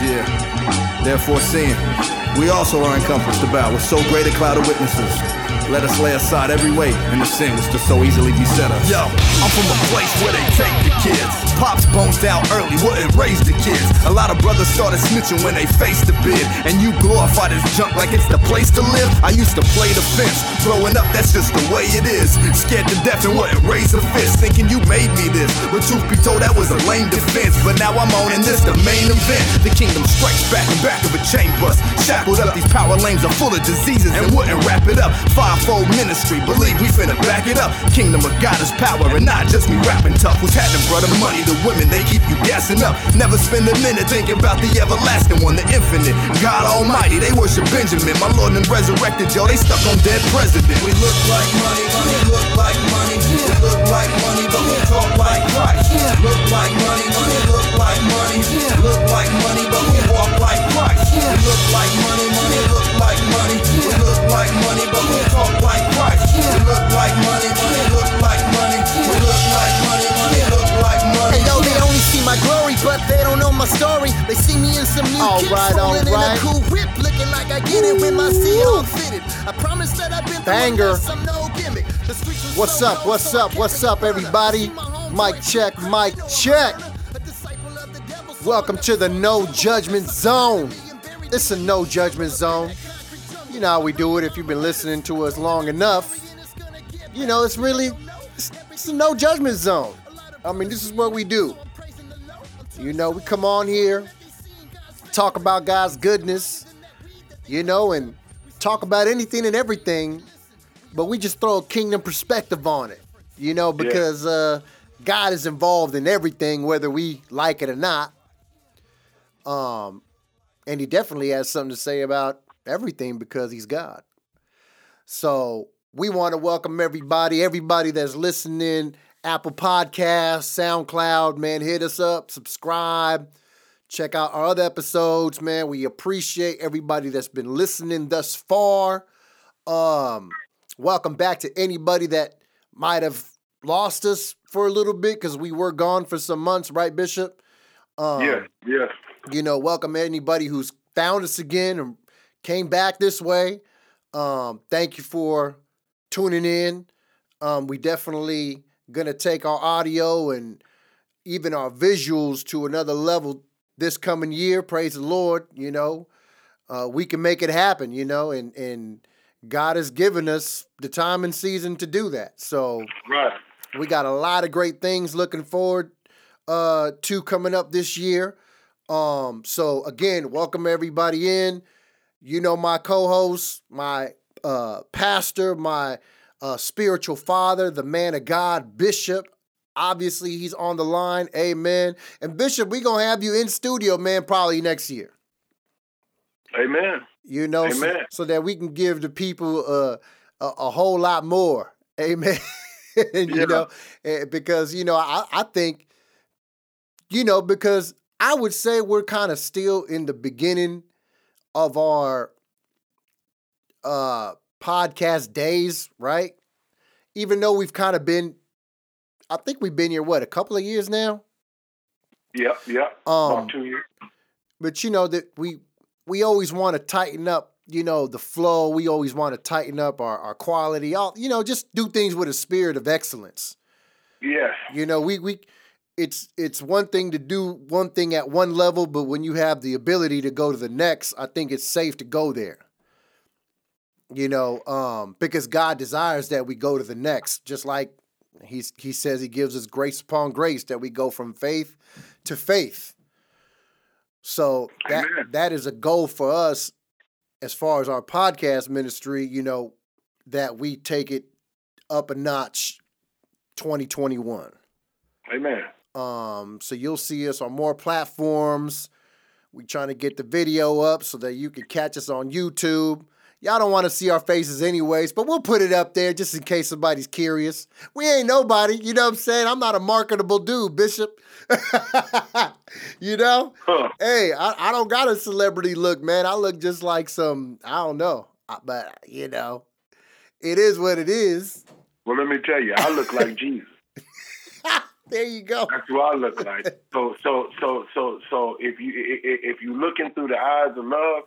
Yeah. Therefore, seeing, we also are encompassed about with so great a cloud of witnesses. Let us lay aside every weight and the sin which does so easily beset us. Yo, I'm from a place where they take the kids. Pops bones down early, wouldn't raise the kids. A lot of brothers started snitching when they faced the bid. And you glorify this junk like it's the place to live. I used to play the fence. Growing up, that's just the way it is. Scared to death and wouldn't raise a fist. Thinking you made me this. But truth be told, that was a lame defense. But now I'm on and this the main event. The kingdom strikes back in back of a chain bus. Shackled up, these power lanes are full of diseases and wouldn't wrap it up. Fivefold ministry, believe we finna back it up. Kingdom of God is power and not just me rapping tough. Had them brother money, the women, they keep you gassing up. Never spend a minute thinking about the everlasting one, the infinite. God Almighty, they worship Benjamin. My Lord and resurrected, yo, they stuck on dead president. We look like money, we look like money. We look like money, but we talk like Christ. Look like money, money, look like money. Look like money, but we walk like Christ. We look like money, money, like money. We look like money, but we talk like Christ. We look like money, money, look like money. We look like money, money, look like money. Hey yo, they only see my glory, but they don't know my story. They see me in some new All kicks, right, all rolling in a cool whip, looking like I get it with my seat all fitted. I promise that I've been through Banger. enough, I'm no gimmick. The streets was What's up? What's up? What's up, everybody? See my homies Mic check, mic check. A disciple of the devil, so Welcome to the No Judgment Zone. It's a No Judgment Zone. You know how we do it if you've been listening to us long enough. You know, it's really, it's, it's a No Judgment Zone. I mean, this is what we do. You know, we come on here, talk about God's goodness, you know, and talk about anything and everything, but we just throw a kingdom perspective on it, you know, because uh, God is involved in everything, whether we like it or not. Um, and he definitely has something to say about everything because he's God. So we want to welcome everybody, everybody that's listening, Apple Podcasts, SoundCloud, man, hit us up, subscribe, check out our other episodes, man. We appreciate everybody that's been listening thus far. Um, welcome back to anybody that might have lost us for a little bit because we were gone for some months, right, Bishop? Um, Yeah, yeah. you know, welcome anybody who's found us again and came back this way. Um, thank you for tuning in. Um, we definitely gonna take our audio and even our visuals to another level this coming year. Praise the Lord. You know, uh, we can make it happen. You know, and and God has given us the time and season to do that. So Right. we got a lot of great things looking forward uh, to coming up this year. Um, so again, welcome everybody in. You know my co-host, my uh, pastor, my uh, spiritual father, the man of God, Bishop. Obviously, he's on the line. Amen. And Bishop, we gonna have you in studio, man, probably next year. Amen. You know, so, Amen. so that we can give the people uh, a, a whole lot more. Amen. And, Yeah. You know, eh, because you know, I, I think, you know, because I would say we're kind of still in the beginning of our uh podcast days, right? Even though we've kind of been, I think we've been here what a couple of years now. Yeah, yeah. Um, About two years. but you know that we we always want to tighten up you know the flow we always want to tighten up our, our quality all you know just do things with a spirit of excellence Yes. you know we we it's it's one thing to do one thing at one level but when you have the ability to go to the next i think it's safe to go there you know um because god desires that we go to the next just like he's he says he gives us grace upon grace that we go from faith to faith so that Amen. that is a goal for us as far as our podcast ministry, you know, that we take it up a notch 2021. Amen. Um, so you'll see us on more platforms. We trying to get the video up so that you can catch us on YouTube. Y'all don't want to see our faces anyways, but we'll put it up there just in case somebody's curious. We ain't nobody, you know what I'm saying? I'm not a marketable dude, Bishop. you know? Huh. Hey, I, I don't got a celebrity look, man. I look just like some, I don't know. But, you know, it is what it is. Well, let me tell you, I look like Jesus. There you go. That's what I look like. So so so so so if you if you looking through the eyes of love,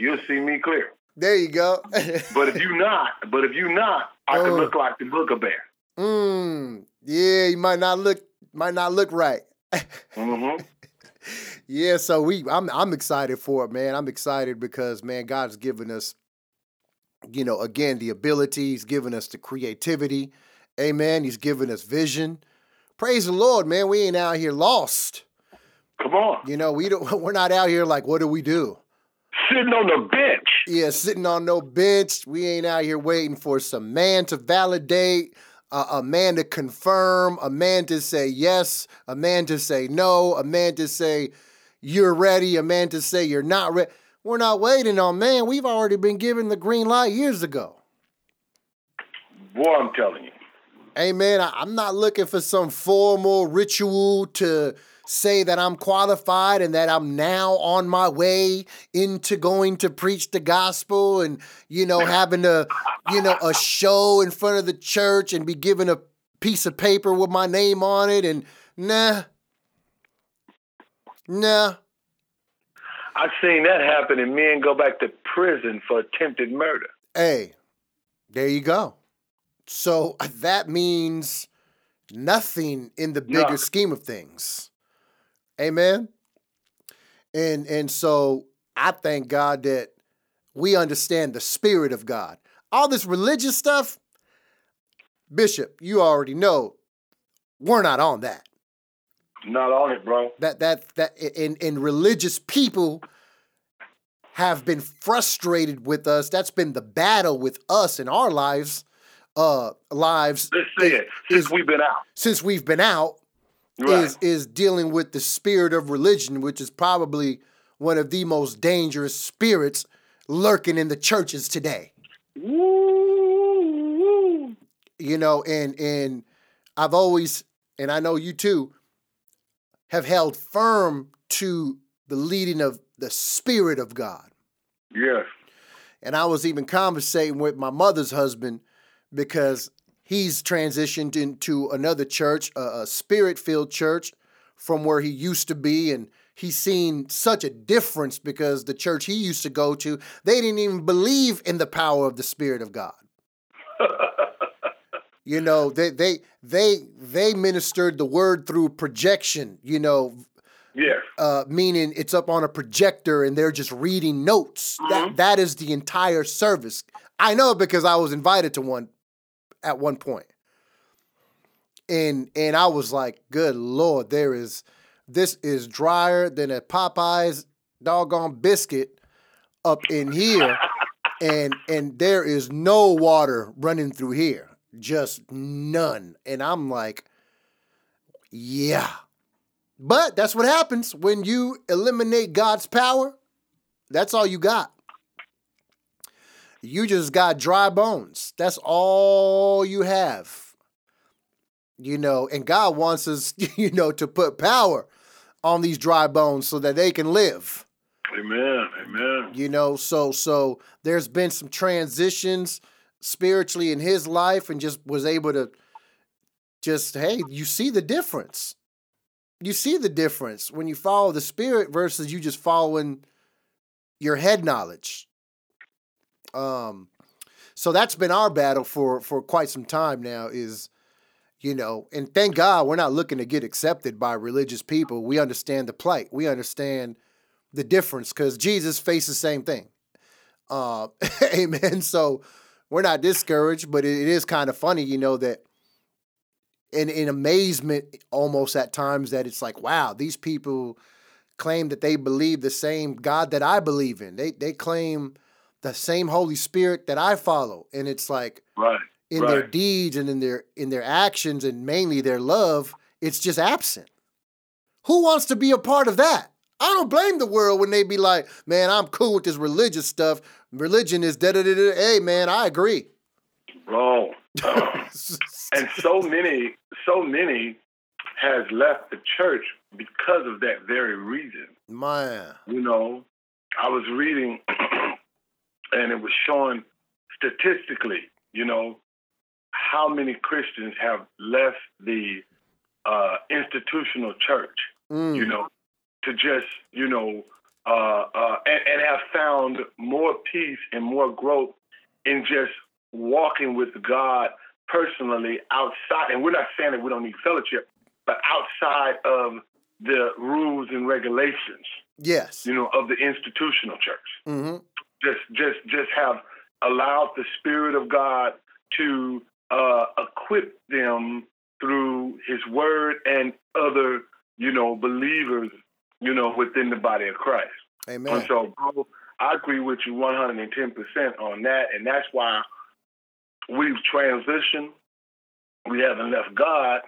you'll see me clear. There you go. But if you not, but if you not, I Oh. could look like the Booger Bear. mm, yeah, you might not look might not look right. hmm Yeah, so we I'm I'm excited for it, man. I'm excited because man, God's given us, you know, again, the ability, He's given us the creativity. Amen. He's given us vision. Praise the Lord, man. We ain't out here lost. Come on, You know, we don't we're not out here like, what do we do? sitting on the bench. Yeah, sitting on no bench. We ain't out here waiting for some man to validate, uh, a man to confirm, a man to say yes, a man to say no, a man to say you're ready, a man to say you're not ready. We're not waiting on man. We've already been given the green light years ago. Boy, I'm telling you. Amen. I, I'm not looking for some formal ritual to say that I'm qualified and that I'm now on my way into going to preach the gospel and, you know, having a, you know, a show in front of the church and be given a piece of paper with my name on it. And nah, nah. I've seen that happen, and men go back to prison for attempted murder. Hey, there you go. So uh, that means nothing in the bigger scheme of things. Amen. And and so I thank God that we understand the spirit of God. All this religious stuff, Bishop, you already know we're not on that. Not on it, bro. That that that and, and religious people have been frustrated with us. That's been the battle with us in our lives, uh lives Let's say it. Since is- we've been out. since we've been out Right. is is dealing with the spirit of religion, which is probably one of the most dangerous spirits lurking in the churches today. You know, and and I've always, and I know you too, have held firm to the leading of the spirit of God. Yes. And I was even conversating with my mother's husband because he's transitioned into another church, a, a spirit filled church from where he used to be. And he's seen such a difference because the church he used to go to, they didn't even believe in the power of the Spirit of God. You know, they they they they ministered the word through projection, you know, yes. uh, meaning it's up on a projector and they're just reading notes. That that is the entire service. I know because I was invited to one at one point. And and I was like, good lord, there is this is drier than a Popeyes doggone biscuit up in here. and and there is no water running through here. Just none. And I'm like, yeah. But that's what happens when you eliminate God's power. That's all you got. You just got dry bones. That's all you have. You know, and God wants us, you know, to put power on these dry bones so that they can live. Amen. Amen. You know, so so there's been some transitions spiritually in his life and just was able to just hey, you see the difference. You see the difference when you follow the spirit versus you just following your head knowledge. Um so that's been our battle for for quite some time now is you know, and thank God we're not looking to get accepted by religious people. We understand the plight. We understand the difference because Jesus faced the same thing. Uh, amen. So we're not discouraged, but it, is kind of funny, you know, that in, in amazement almost at times that it's like, wow, these people claim that they believe the same God that I believe in. They they claim the same Holy Spirit that I follow. And it's like Right. in their deeds and in their in their actions and mainly their love, it's just absent. Who wants to be a part of that? I don't blame the world when they be like, "Man, I'm cool with this religious stuff. Religion is da da da da." Hey, man, I agree. Bro. Uh-uh. and so many, so many has left the church because of that very reason. man, You know, I was reading and it was showing statistically, you know, how many Christians have left the uh, institutional church. Mm. You know, to just you know uh, uh, and, and have found more peace and more growth in just walking with God personally outside. And we're not saying that we don't need fellowship, but outside of the rules and regulations, Yes. you know, of the institutional church. hmm Just, just, just have allowed the Spirit of God to uh, equip them through His Word and other, you know, believers, you know, within the body of Christ. Amen. And so, bro, I agree with you 110% on that. And that's why we've transitioned. We haven't left God,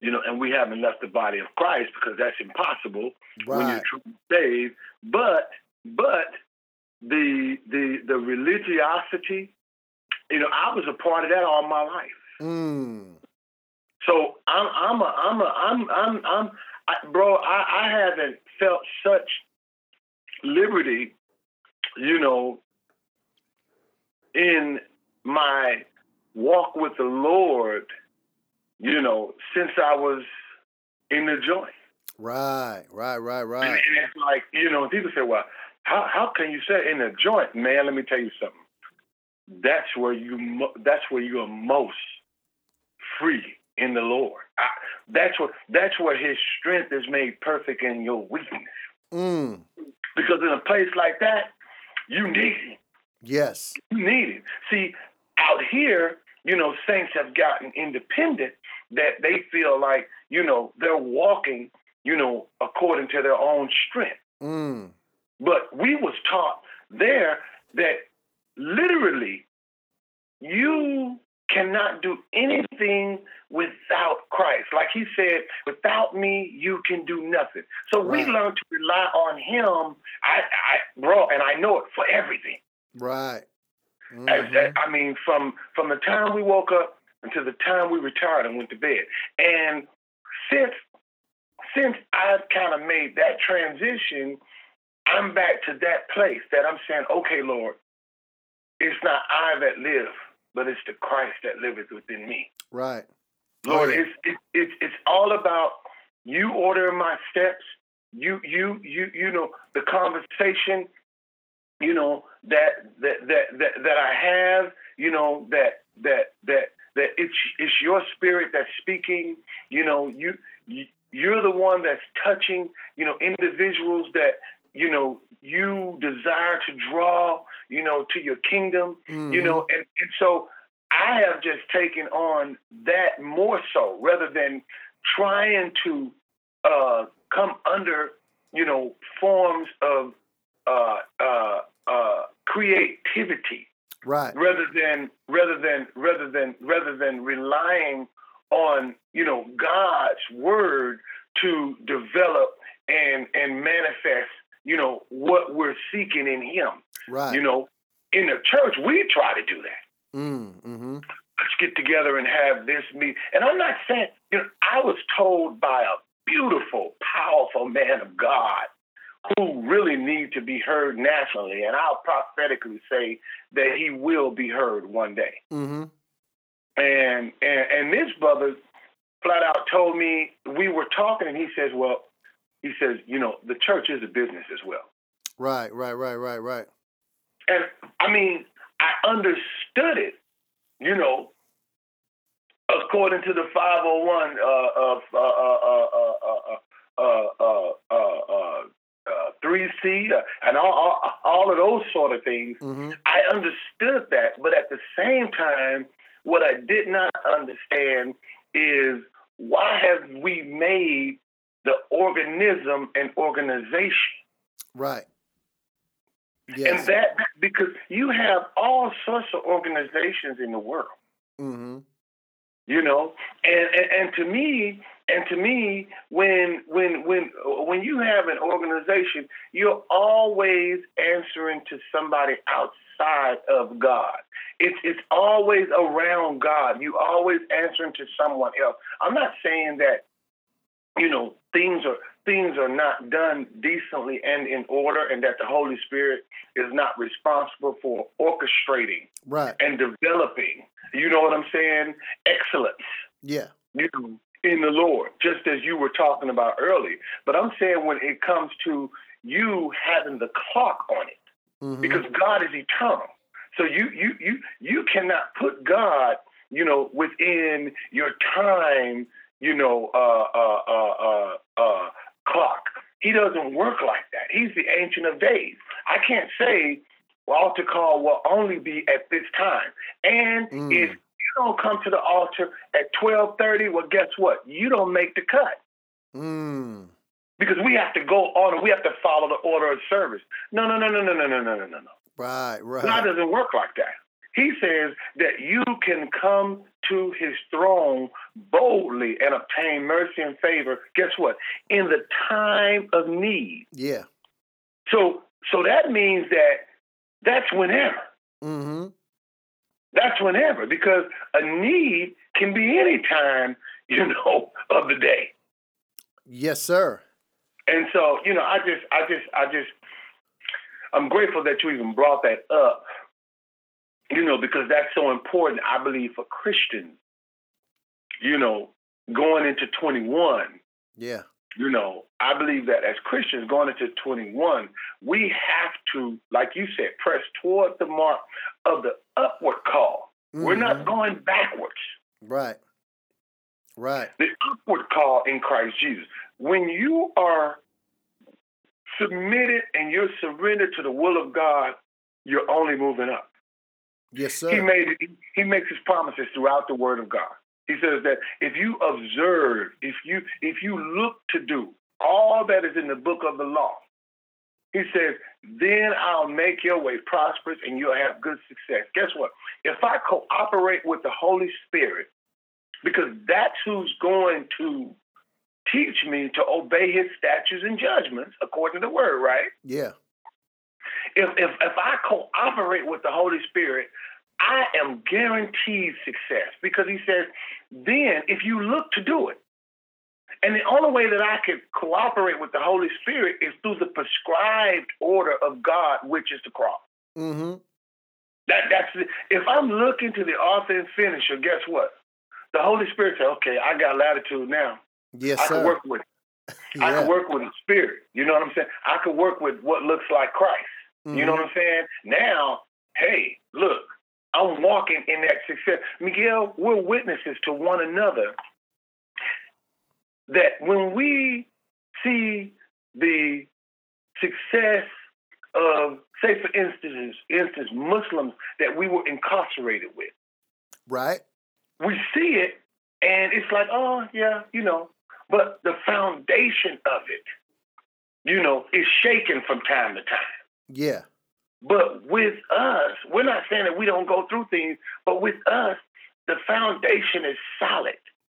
you know, and we haven't left the body of Christ because that's impossible when you're Right. truly saved. But, but the, the, the religiosity, you know, I was a part of that all my life. Mm. So I'm, I'm, a, I'm, a, I'm, I'm, I'm, I, bro. I, I haven't felt such liberty, you know, in my walk with the Lord, you know, since I was in the joint. Right. Right. Right. And, Right. and it's like, you know, people say, well, how, how can you say in a joint? Man, let me tell you something. That's where you that's where you are most free in the Lord. I, that's what, that's where his strength is made perfect in your weakness. Mm. Because in a place like that, you need him. Yes. You need it. See, out here, you know, saints have gotten independent that they feel like, you know, they're walking, you know, according to their own strength. Mm. But we was taught there that literally you cannot do anything without Christ. Like he said, without me, you can do nothing. So we Right. learn to rely on him, I, I, bro, and I know it for everything. Right. As- Mhm. I mean, from from the time we woke up until the time we retired and went to bed. And since since I've kind of made that transition, I'm back to that place that I'm saying, okay, Lord, it's not I that live, but it's the Christ that liveth within me. Right. Oh, Lord, yeah. it's it, it's it's all about you ordering my steps. You you you you know the conversation, you know that that that that, that I have. You know that that that that it's it's your spirit that's speaking. You know you, you you're the one that's touching. You know individuals that you know you desire to draw. You know to your kingdom you Mhm. know and, and so i have just taken on that more so rather than trying to uh, come under you know forms of uh, uh, uh, creativity Right. rather than rather than rather than rather than relying on you know God's word to develop and and manifest you know what we're seeking in Him. Right. You know, in the church we try to do that. Mm. Mm-hmm. Let's get together and have this meet. And I'm not saying you know I was told by a beautiful, powerful man of God who really need to be heard nationally, and I'll prophetically say that he will be heard one day. Mm-hmm. And and and this brother flat out told me we were talking, and he says, "Well, he says, you know, the church is a business as well. Right, right, right, right, right. And I mean, I understood it, you know, according to the 501 of 3C and all, all, of those sort of things. I understood that, but at the same time, what I did not understand is why have we made the organism and organization? Right. And that because you have all sorts of organizations in the world, Mm-hmm. you know, and, and and to me, and to me, when when when when you have an organization, you're always answering to somebody outside of God. It's it's always around God. You always answering to someone else. I'm not saying that you know things are things are not done decently and in order, and that the Holy Spirit is not responsible for orchestrating Right. and developing. You know what I'm saying? Excellence Yeah. you know, in the Lord, just as you were talking about earlier. But I'm saying when it comes to you having the clock on it, mm-hmm. because God is eternal. So you you you you cannot put God, you know, within your time, you know, uh, uh, uh, uh, uh clock. He doesn't work like that. He's the ancient of days. I can't say well, altar call will only be at this time. And mm. if you don't come to the altar at twelve thirty, well, guess what? You don't make the cut. Mm. Because we have to go on and we have to follow the order of service. No, no, no, no, no, no, no, no, no, no. Right, right. God doesn't work like that. He says that you can come to his throne boldly and obtain mercy and favor. Guess what? In the time of need. Yeah. So so that means that that's whenever. Mm-hmm. That's whenever, because a need can be any time, you know, of the day. Yes, sir. And so, you know, I just, I just, I just, I'm grateful that you even brought that up, you know, because that's so important, I believe, for Christians, you know, going into 21. Yeah. You know, I believe that as Christians going into 21, we have to, like you said, press toward the mark of the upward call. Mm-hmm. We're not mm-hmm. going backwards. Right. Right. The upward call in Christ Jesus. When you are submitted and you're surrendered to the will of God, you're only moving up. Yes, sir. He made he makes his promises throughout the word of God. He says that if you observe, if you if you look to do all that is in the book of the law, he says, then I'll make your way prosperous and you'll have good success. Guess what? If I cooperate with the Holy Spirit, because that's who's going to teach me to obey his statutes and judgments according to the word, right? Yeah. If if if I cooperate with the Holy Spirit, I am guaranteed success because he says, then if you look to do it, and the only way that I can cooperate with the Holy Spirit is through the prescribed order of God, which is the cross. Mm-hmm. That that's the, if I'm looking to the author and finisher. Guess what? The Holy Spirit said, "Okay, I got latitude now. Yes, I sir. can work with it. yeah. I can work with the Spirit. You know what I'm saying? I can work with what looks like Christ. Mm-hmm. You know mm-hmm. what I'm saying? Now, hey, look, I'm walking in that success. Miguel, we're witnesses to one another that when we see the success of, say, for instance, instance, Muslims that we were incarcerated with. Right. We see it and it's like, oh, yeah, you know, but the foundation of it, you know, is shaken from time to time. Yeah. But with us, we're not saying that we don't go through things, but with us, the foundation is solid.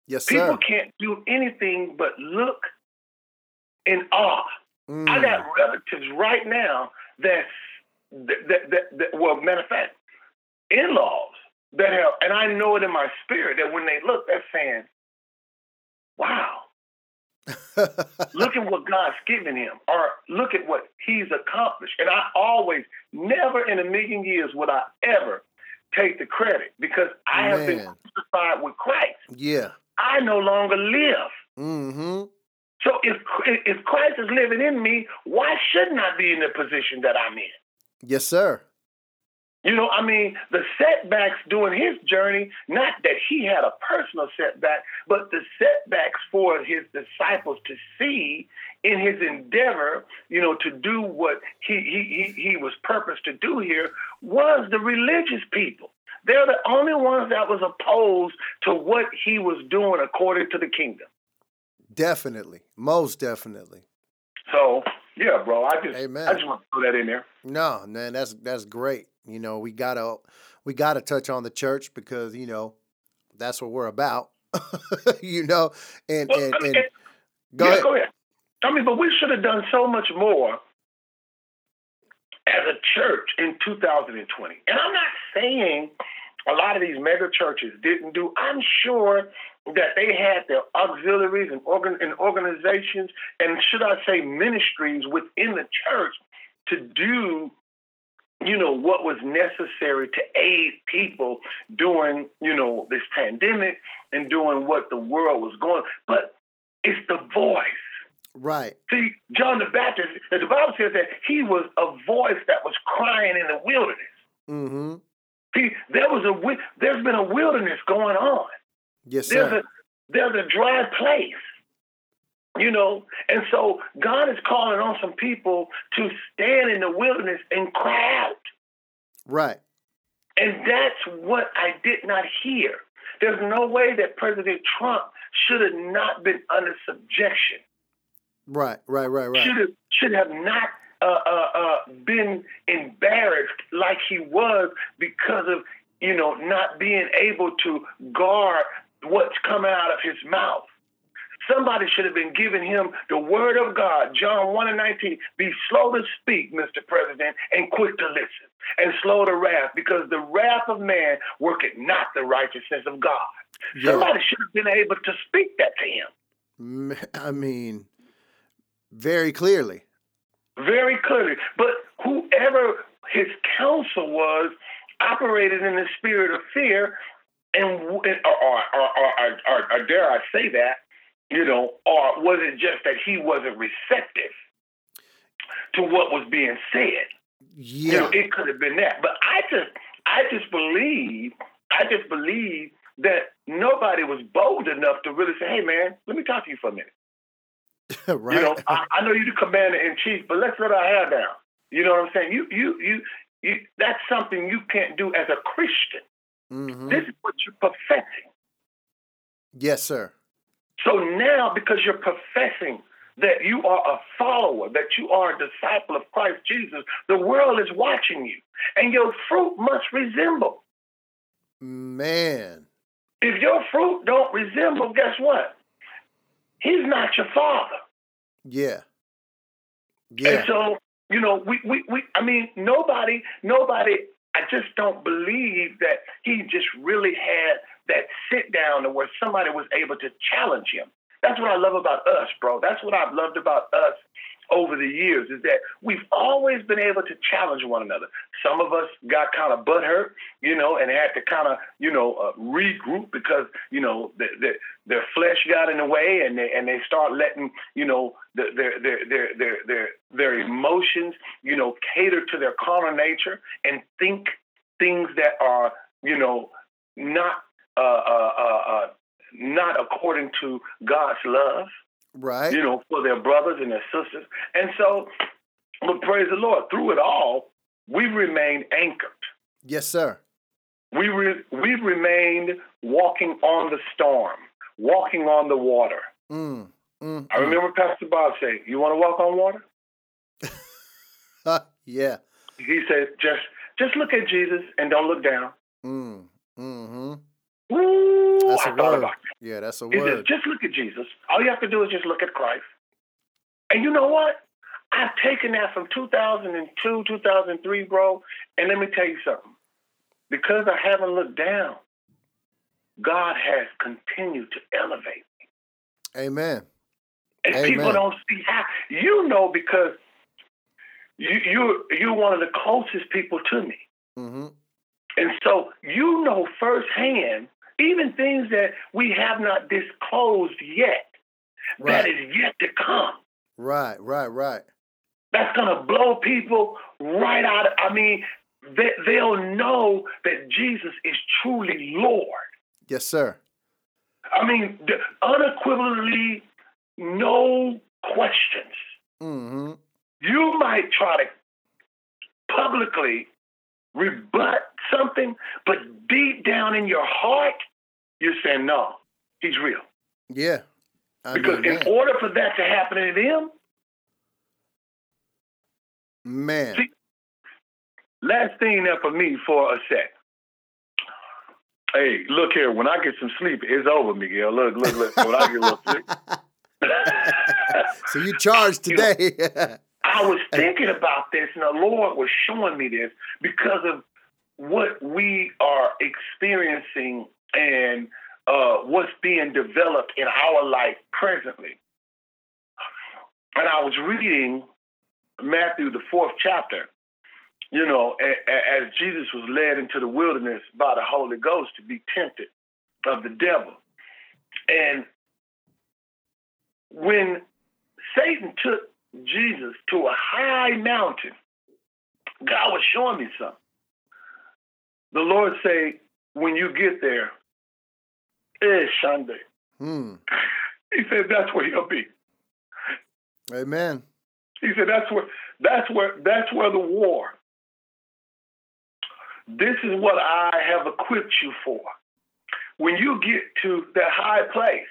Yes, sir. People can't do anything but look in awe. Mm. I got relatives right now that's that, that, that, that well, matter of fact, in-laws that have, and I know it in my spirit that when they look, they're saying, "Wow, look at what God's given him, or look at what he's accomplished. And I always, never in a million years would I ever take the credit because I Man. have been crucified with Christ. Yeah. I no longer live. Mm-hmm. So if if Christ is living in me, why shouldn't I be in the position that I'm in? Yes, sir. You know, I mean, the setbacks during his journey, not that he had a personal setback, but the setbacks for his disciples to see in his endeavor, you know, to do what he, he, he, he was purposed to do here was the religious people. They're the only ones that was opposed to what he was doing according to the kingdom. Definitely. Most definitely. So yeah, bro. I just Amen. I just want to throw that in there. No, man, that's that's great. You know, we gotta we gotta touch on the church because you know that's what we're about. you know, and well, and, and, and go, yeah, ahead. go ahead. I mean, but we should have done so much more as a church in 2020. And I'm not saying a lot of these mega churches didn't do. I'm sure that they had their auxiliaries and, organ, and organizations, and should I say ministries within the church to do you know, what was necessary to aid people during, you know, this pandemic and doing what the world was going. But it's the voice. Right. See, John the Baptist, the Bible says that he was a voice that was crying in the wilderness. Mm-hmm. See, there was a there's been a wilderness going on. Yes, There's sir. a there's a dry place. You know, and so God is calling on some people to stand in the wilderness and cry out. Right. And that's what I did not hear. There's no way that President Trump should have not been under subjection. Right. Right. Right. Right. Should have should have not uh, uh, uh, been embarrassed like he was because of you know not being able to guard what's coming out of his mouth. Somebody should have been giving him the word of God. John 1 and 19. Be slow to speak, Mr. President, and quick to listen, and slow to wrath, because the wrath of man worketh not the righteousness of God. Yeah. Somebody should have been able to speak that to him I mean, very clearly. very clearly. But whoever his counsel was operated in the spirit of fear, and or, or, or, or, or, or dare I say that, you know, or was it just that he wasn't receptive to what was being said? You Yeah. know, it could have been that. But I just, I just believe, I just believe that nobody was bold enough to really say, "Hey, man, let me talk to you for a minute." right. You know, I, I know you're the commander in chief, but let's let our hair down. You know what I'm saying? You, you, you, you. That's something you can't do as a Christian. hmm This is what you're professing. Yes, sir. So now, because you're professing that you are a follower, that you are a disciple of Christ Jesus, the world is watching you, and your fruit must resemble. Man. If your fruit don't resemble, guess what? He's not your father. Yeah. And Yeah. so, you know, we, we, we I mean, nobody, nobody, I just don't believe that he just really had that sit down to where somebody was able to challenge him. That's what I love about us, bro. That's what I've loved about us over the years is that we've always been able to challenge one another. Some of us got kind of butthurt, you know, and had to kind of, you know, uh, regroup because, you know, the, the, their flesh got in the way and they, and they start letting, you know, their, their, their, their, their, their emotions, you know, cater to their carnal nature and think things that are, you know, not, uh, uh, uh, uh, not according to God's love right. you know, for their brothers and their sisters. And so, but praise the Lord, through it all, we've remained anchored. Yes, sir. We re- we've remained walking on the storm, walking on the water. Mm. Mm. I remember Pastor Bob saying, "You want to walk on water?" mm. yeah. He said, "Just just look at Jesus and don't look down." Mm. Mm-hmm. Ooh, That's I a thought word. Yeah, that's a He says, word. just look at Jesus. All you have to do is just look at Christ. And you know what? I've taken that from 2002, 2003, bro. And let me tell you something. Because I haven't looked down, God has continued to elevate me. Amen. And Amen. people don't see how. You know because you, you're, you're one of the closest people to me. Mm-hmm. And so you know firsthand, even things that we have not disclosed yet, that Right. is yet to come. Right. Right. Right. That's going to blow people right out. Of, I mean, they, they'll know that Jesus is truly Lord. Yes, sir. I mean, unequivocally, no questions. Mm-hmm. You might try to publicly rebut something, but deep down in your heart, you're saying, no, he's real. Yeah. I Because mean, in man. order for that to happen to him, man. See- last thing there for me for a sec. Hey, look here. When I get some sleep, it's over, Miguel. Look, look, look. When I get a little sleep. so you charged today. I was thinking about this, and the Lord was showing me this because of what we are experiencing and uh, what's being developed in our life presently. And I was reading Matthew, the fourth chapter, you know, as Jesus was led into the wilderness by the Holy Ghost to be tempted of the devil. And when Satan took Jesus to a high mountain, God was showing me something. The Lord say, when you get there, eh, Sunday. Hmm. He said that's where he'll be. Amen. He said that's where that's where that's where the war. This is what I have equipped you for. When you get to that high place,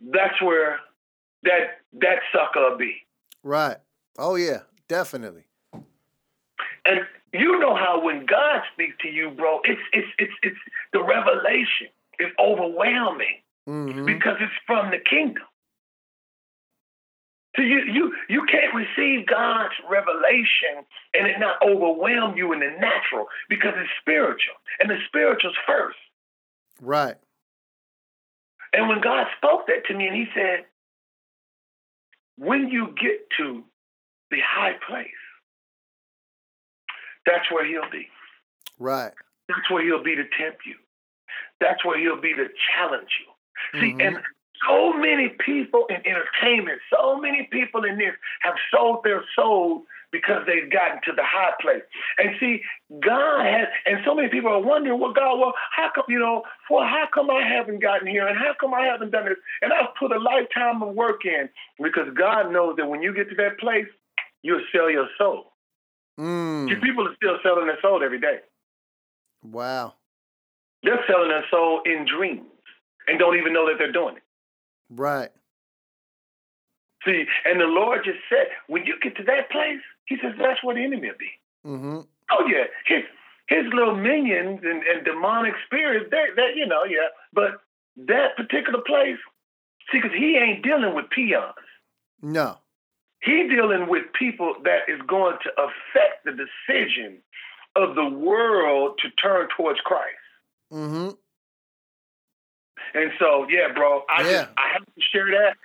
that's where that that sucker be. Right. Oh yeah, definitely. And you know how when God speaks to you, bro, it's it's it's it's the revelation is overwhelming mm-hmm. because it's from the kingdom. So you you you can't receive God's revelation and it not overwhelm you in the natural because it's spiritual and the spiritual's first. Right. And when God spoke that to me and he said, when you get to the high place, that's where he'll be. Right. That's where he'll be to tempt you. That's where he'll be to challenge you. See, mm-hmm. and so many people in entertainment, so many people in this have sold their souls because they've gotten to the high place. And see, God has, and so many people are wondering, well, God, well, how come, you know, well, how come I haven't gotten here? And how come I haven't done this? And I've put a lifetime of work in because God knows that when you get to that place, you'll sell your soul. Mm. See, people are still selling their soul every day. Wow. They're selling their soul in dreams and don't even know that they're doing it. Right. See, and the Lord just said, when you get to that place, He says that's where the enemy will be. Mm-hmm. Oh yeah, his his little minions and, and demonic spirits. That that you know, yeah. But that particular place, see, because He ain't dealing with peons. No. He dealing with people that is going to affect the decision of the world to turn towards Christ. Mm-hmm. And so, yeah, bro, I yeah. Just, I have to share that.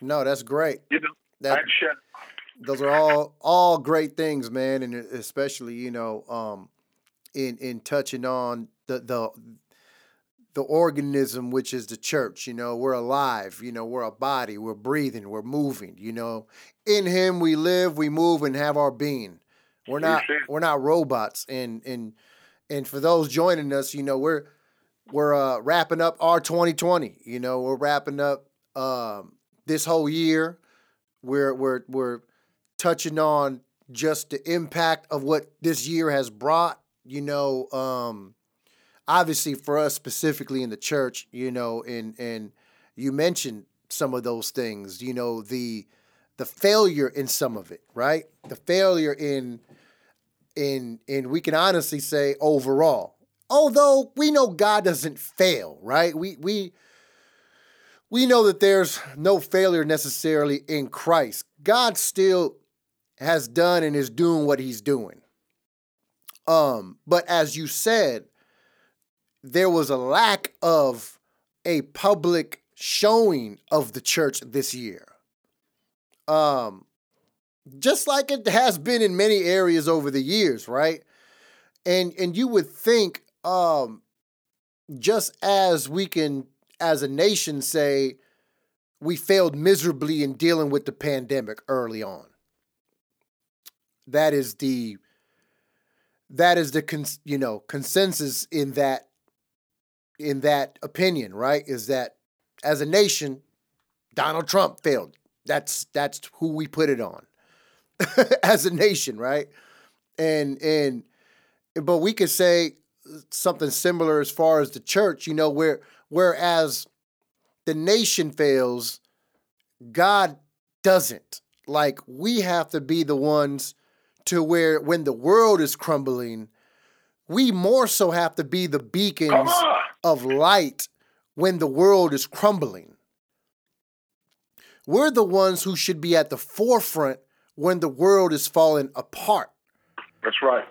No, that's great. You know, that, I share. Those are all all great things, man, and especially you know, um, in in touching on the the the organism which is the church you know we're alive you know we're a body we're breathing we're moving you know in him we live we move and have our being we're not we're not robots and and and for those joining us you know we're we're uh, wrapping up our 2020. You know, we're wrapping up um, this whole year. We're we're we're touching on just the impact of what this year has brought. You know, um, obviously for us specifically in the church. You know, and and you mentioned some of those things. You know, the the failure in some of it, right? The failure in in in we can honestly say overall although we know God doesn't fail, right? We we we know that there's no failure necessarily in Christ. God still has done and is doing what he's doing. Um, but as you said, there was a lack of a public showing of the church this year. Um, just like it has been in many areas over the years, right? And and you would think um, just as we can, as a nation, say we failed miserably in dealing with the pandemic early on. That is the that is the cons- you know consensus in that in that opinion, right? Is that as a nation, Donald Trump failed. That's that's who we put it on as a nation, right? And and but we could say something similar as far as the church, you know, where whereas the nation fails, God doesn't. Like we have to be the ones to where when the world is crumbling, we more so have to be the beacons of light when the world is crumbling. We're the ones who should be at the forefront when the world is falling apart. That's right.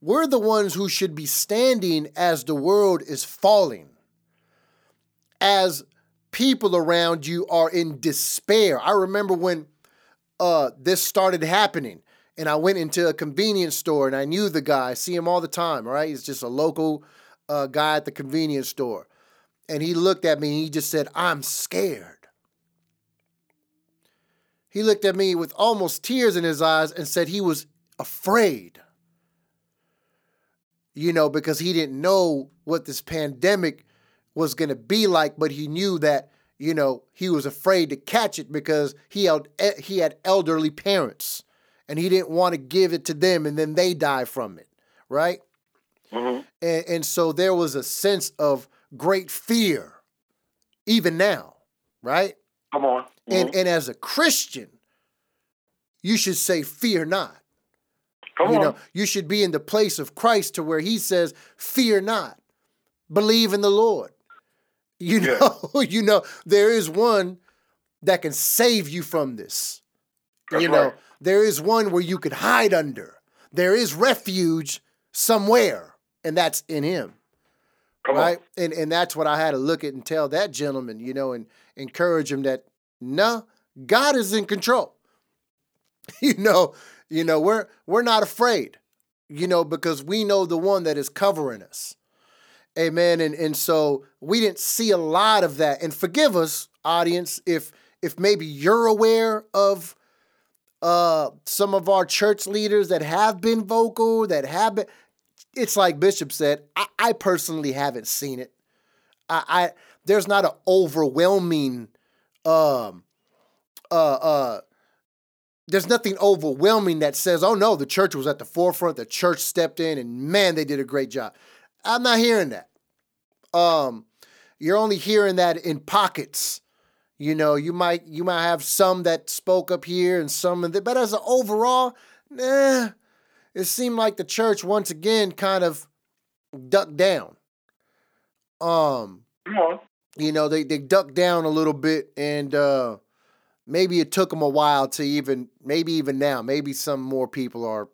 We're the ones who should be standing as the world is falling. As people around you are in despair. I remember when uh, this started happening and I went into a convenience store and I knew the guy, I see him all the time, right? He's just a local uh, guy at the convenience store. And he looked at me and he just said, I'm scared. He looked at me with almost tears in his eyes and said he was afraid. You know, because he didn't know what this pandemic was going to be like, but he knew that, you know, he was afraid to catch it because he had, he had elderly parents and he didn't want to give it to them and then they die from it, right? Mm-hmm. And, and so there was a sense of great fear, even now, right? Come on. Mm-hmm. And and as a Christian, you should say, "Fear not." Come you on. know, you should be in the place of Christ to where He says, "Fear not, believe in the Lord." You know, you know, there is one that can save you from this. That's you know, right. There is one where you could hide under. There is refuge somewhere, and that's in Him. Come right? On. And and that's what I had to look at and tell that gentleman, you know, and encourage him that no, God is in control. you know, you know, we're we're not afraid, you know, because we know the one that is covering us. Amen. And and so we didn't see a lot of that. And forgive us, audience, if if maybe you're aware of uh some of our church leaders that have been vocal, that have been it's like Bishop said, I, I personally haven't seen it. I, I there's not an overwhelming um uh uh there's nothing overwhelming that says, oh no, the church was at the forefront, the church stepped in, and man, they did a great job. I'm not hearing that. Um, you're only hearing that in pockets. You know, you might you might have some that spoke up here and some of the, but as an overall, nah, it seemed like the church once again kind of ducked down. Um, you know, they they ducked down a little bit, and uh, maybe it took them a while to even, maybe even now, maybe some more people are,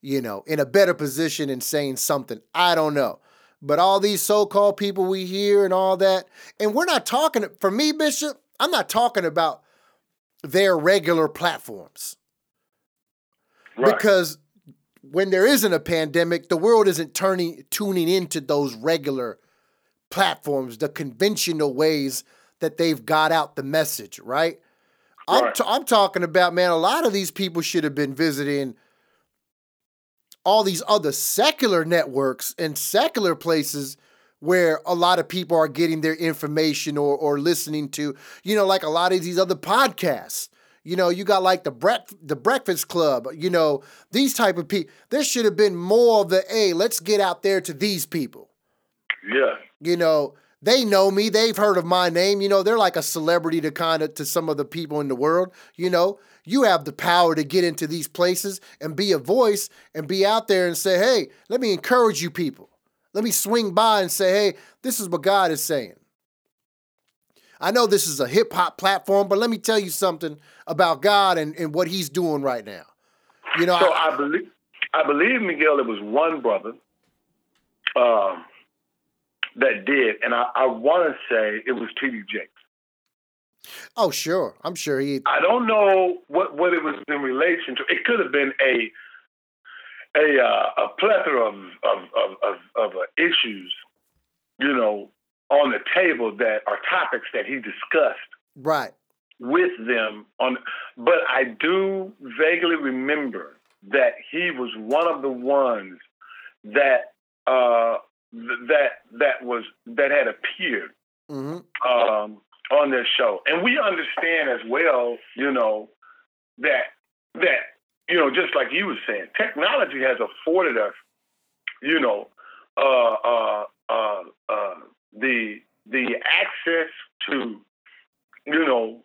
you know, in a better position in saying something. I don't know. But all these so-called people we hear and all that, and we're not talking for me, Bishop. I'm not talking about their regular platforms Right. because when there isn't a pandemic, the world isn't turning tuning into those regular platforms, the conventional ways that they've got out the message, right? I'm, t- I'm talking about, man, a lot of these people should have been visiting all these other secular networks and secular places where a lot of people are getting their information or, or listening to, you know, like a lot of these other podcasts. You know, you got like the brec- the Breakfast Club. You know, these type of people. There should have been more of the, hey, let's get out there to these people. yeah. You know, they know me. They've heard of my name. You know, they're like a celebrity to kind of to some of the people in the world. You know, you have the power to get into these places and be a voice and be out there and say, hey, let me encourage you people. Let me swing by and say, hey, this is what God is saying. I know this is a hip hop platform, but let me tell you something about God and, and what He's doing right now. You know, So I- I believe, I believe Miguel. It was one brother um, that did, and I, I want to say it was T.D. Jakes. oh sure, I'm sure he. I don't know what, what it was in relation to. It could have been a a uh, a plethora of of of, of, of uh, issues, you know, on the table that are topics that he discussed Right. with them on but I do vaguely remember that he was one of the ones that uh that that was that had appeared hmm um on this show. And we understand as well, you know, that that you know, just like you were saying, technology has afforded us, you know, uh uh uh uh the the access to you know,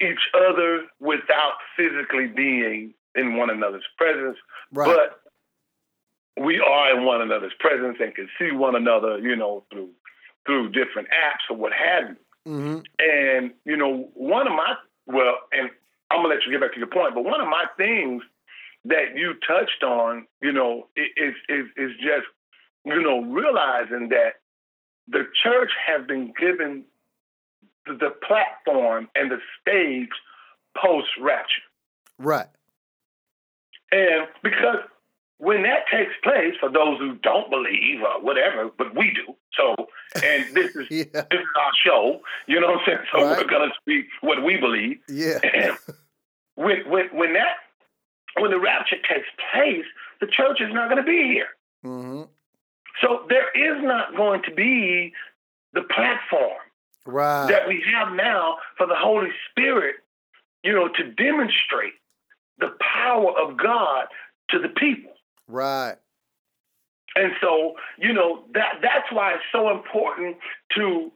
each other without physically being in one another's presence. Right. But we are in one another's presence and can see one another, you know, through through different apps or what have you. hmm And, you know, one of my well, and I'm gonna let you get back to your point, but one of my things that you touched on, you know, is is is just, you know, realizing that the church has been given the, the platform and the stage post rapture. Right. And because when that takes place, for those who don't believe or whatever, but we do. So, and this is Yeah. this is our show. You know what I'm saying? So Right. we're gonna speak what we believe. Yeah. when when when that when the rapture takes place, the church is not going to be here. hmm So there is not going to be the platform Right. that we have now for the Holy Spirit, you know, to demonstrate the power of God to the people. Right. And so, you know, that that's why it's so important to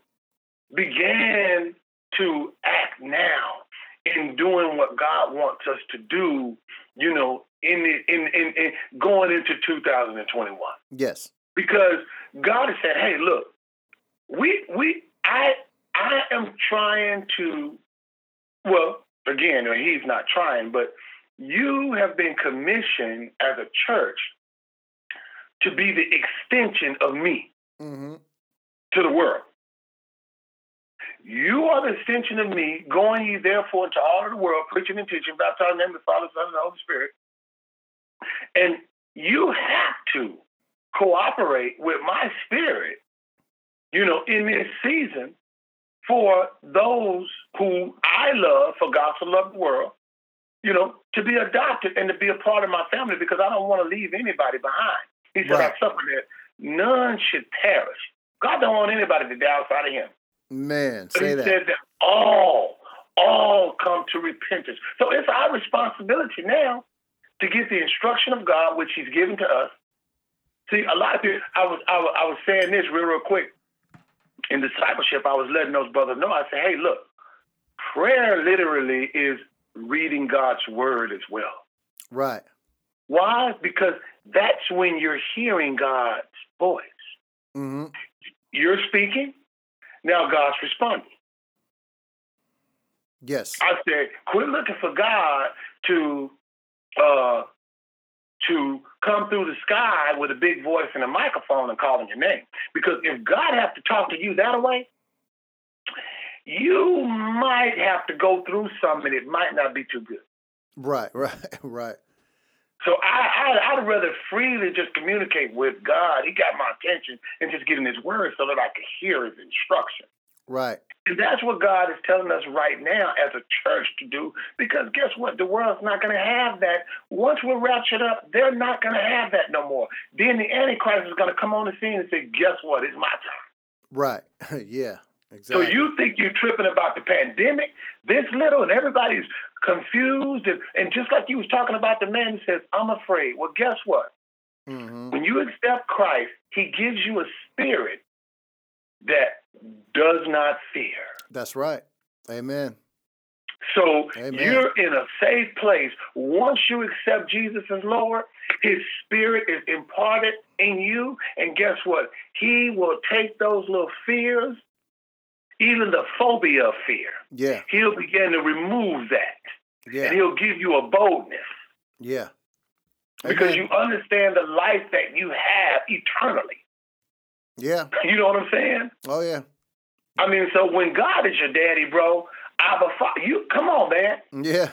begin to act now in doing what God wants us to do, you know, in the, in, in in going into 2021. Yes. Because God has said, "Hey, look, we we I I am trying to well, again, he's not trying, but you have been commissioned as a church to be the extension of me hmm to the world. You are the extension of me, going ye therefore into all of the world, preaching and teaching, baptizing them in the Father, Son, and the Holy Spirit. And you have to cooperate with my spirit, you know, in this season for those who I love, for God to love the world, you know, to be adopted and to be a part of my family because I don't want to leave anybody behind. He said, Right. I suffer that none should perish. God don't want anybody to die outside of him. Man, say he that. said that all, all come to repentance. So it's our responsibility now to get the instruction of God, which He's given to us. See, a lot of people. I was, I was, I was saying this real, real quick. In discipleship, I was letting those brothers know. I said, "Hey, look, prayer literally is reading God's word as well. Right. Why? Because that's when you're hearing God's voice. hmm You're speaking. Now God's responding. Yes. I said, quit looking for God to uh, to come through the sky with a big voice and a microphone and calling your name. Because if God has to talk to you that way, you might have to go through something. It might not be too good. Right. Right. Right. So I, I, I'd rather freely just communicate with God. He got my attention and just him his word so that I could hear his instruction. Right. And that's what God is telling us right now as a church to do. Because guess what? The world's not going to have that. Once we're raptured up, they're not going to have that no more. Then the Antichrist is going to come on the scene and say, guess what? It's my time. Right. yeah. So you think you're tripping about the pandemic, this little, and everybody's confused. And, and just like you was talking about the man who says, I'm afraid. Well, guess what? hmm When you accept Christ, he gives you a spirit that does not fear. That's right. Amen. So Amen. you're in a safe place. Once you accept Jesus as Lord, his spirit is imparted in you. And guess what? He will take those little fears, even the phobia of fear, Yeah. he'll begin to remove that. And he'll give you a boldness Yeah. because you understand the life that you have eternally. Yeah. You know what I'm saying? Oh yeah. I mean, so when God is your daddy, bro, Abba, Fa- you come on, man. Yeah.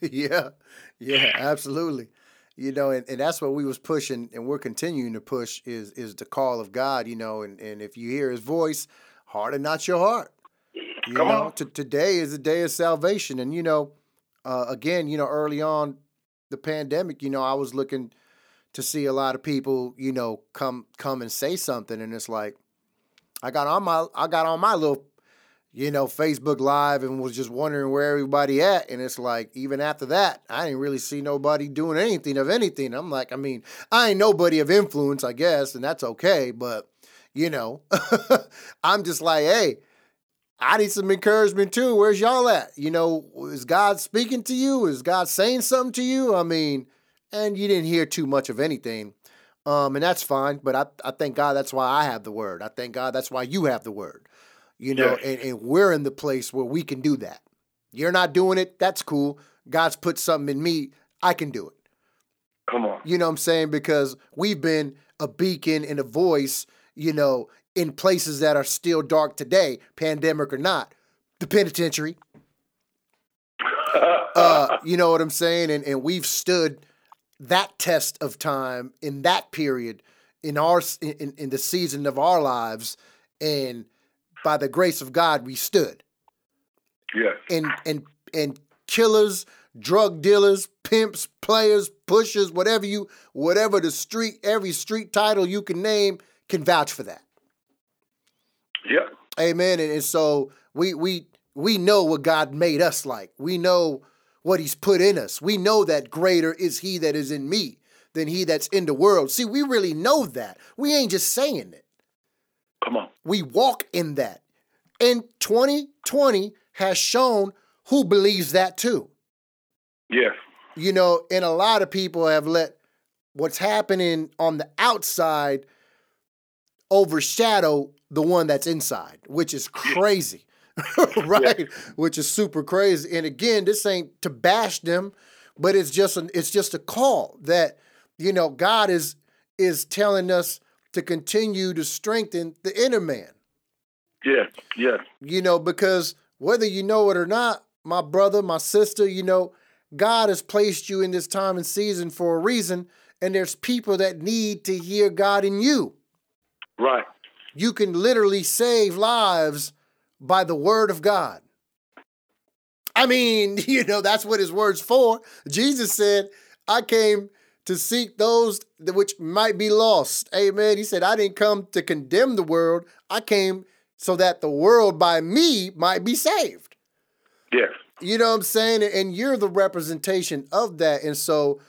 yeah. Yeah. Absolutely. You know, and, and that's what we was pushing and we're continuing to push is is the call of God, you know, and, and if you hear his voice, harden not your heart. You Come know, on. t- today is the day of salvation. And you know, uh, again, you know, early on the pandemic, you know, I was looking to see a lot of people, you know, come come and say something, and it's like, I got on my I got on my little, you know, Facebook Live and was just wondering where everybody at, and it's like even after that, I didn't really see nobody doing anything of anything. I'm like, I mean, I ain't nobody of influence, I guess, and that's okay, but you know, I'm just like, hey. I need some encouragement too. Where's y'all at? You know, is God speaking to you? Is God saying something to you? I mean, and you didn't hear too much of anything. Um, and that's fine, but I, I thank God that's why I have the word. I thank God that's why you have the word. You know, Yes. and, and we're in the place where we can do that. You're not doing it, that's cool. God's put something in me, I can do it. Come on. You know what I'm saying? Because we've been a beacon and a voice, you know, in places that are still dark today, pandemic or not. The penitentiary, uh, you know what I'm saying? And and we've stood that test of time in that period in our in, in the season of our lives and by the grace of God we stood. Yes. And and and killers, drug dealers, pimps, players, pushers, whatever you whatever the street every street title you can name can vouch for that. Yep. Amen. And, and so we we we know what God made us like. We know what he's put in us. We know that greater is he that is in me than he that's in the world. See, we really know that. We ain't just saying it. Come on. We walk in that. And 2020 has shown who believes that too. Yes. You know, and a lot of people have let what's happening on the outside overshadow the one that's inside, which is crazy. right? Yeah. Which is super crazy. And again, this ain't to bash them, but it's just an, it's just a call that you know God is is telling us to continue to strengthen the inner man. Yeah, yeah. You know, because whether you know it or not, my brother, my sister, you know, God has placed you in this time and season for a reason, and there's people that need to hear God in you. Right. You can literally save lives by the word of God. I mean, you know, that's what his word's for. Jesus said, I came to seek those which might be lost. Amen. He said, I didn't come to condemn the world. I came so that the world by me might be saved. Yes. You know what I'm saying? And you're the representation of that. And so,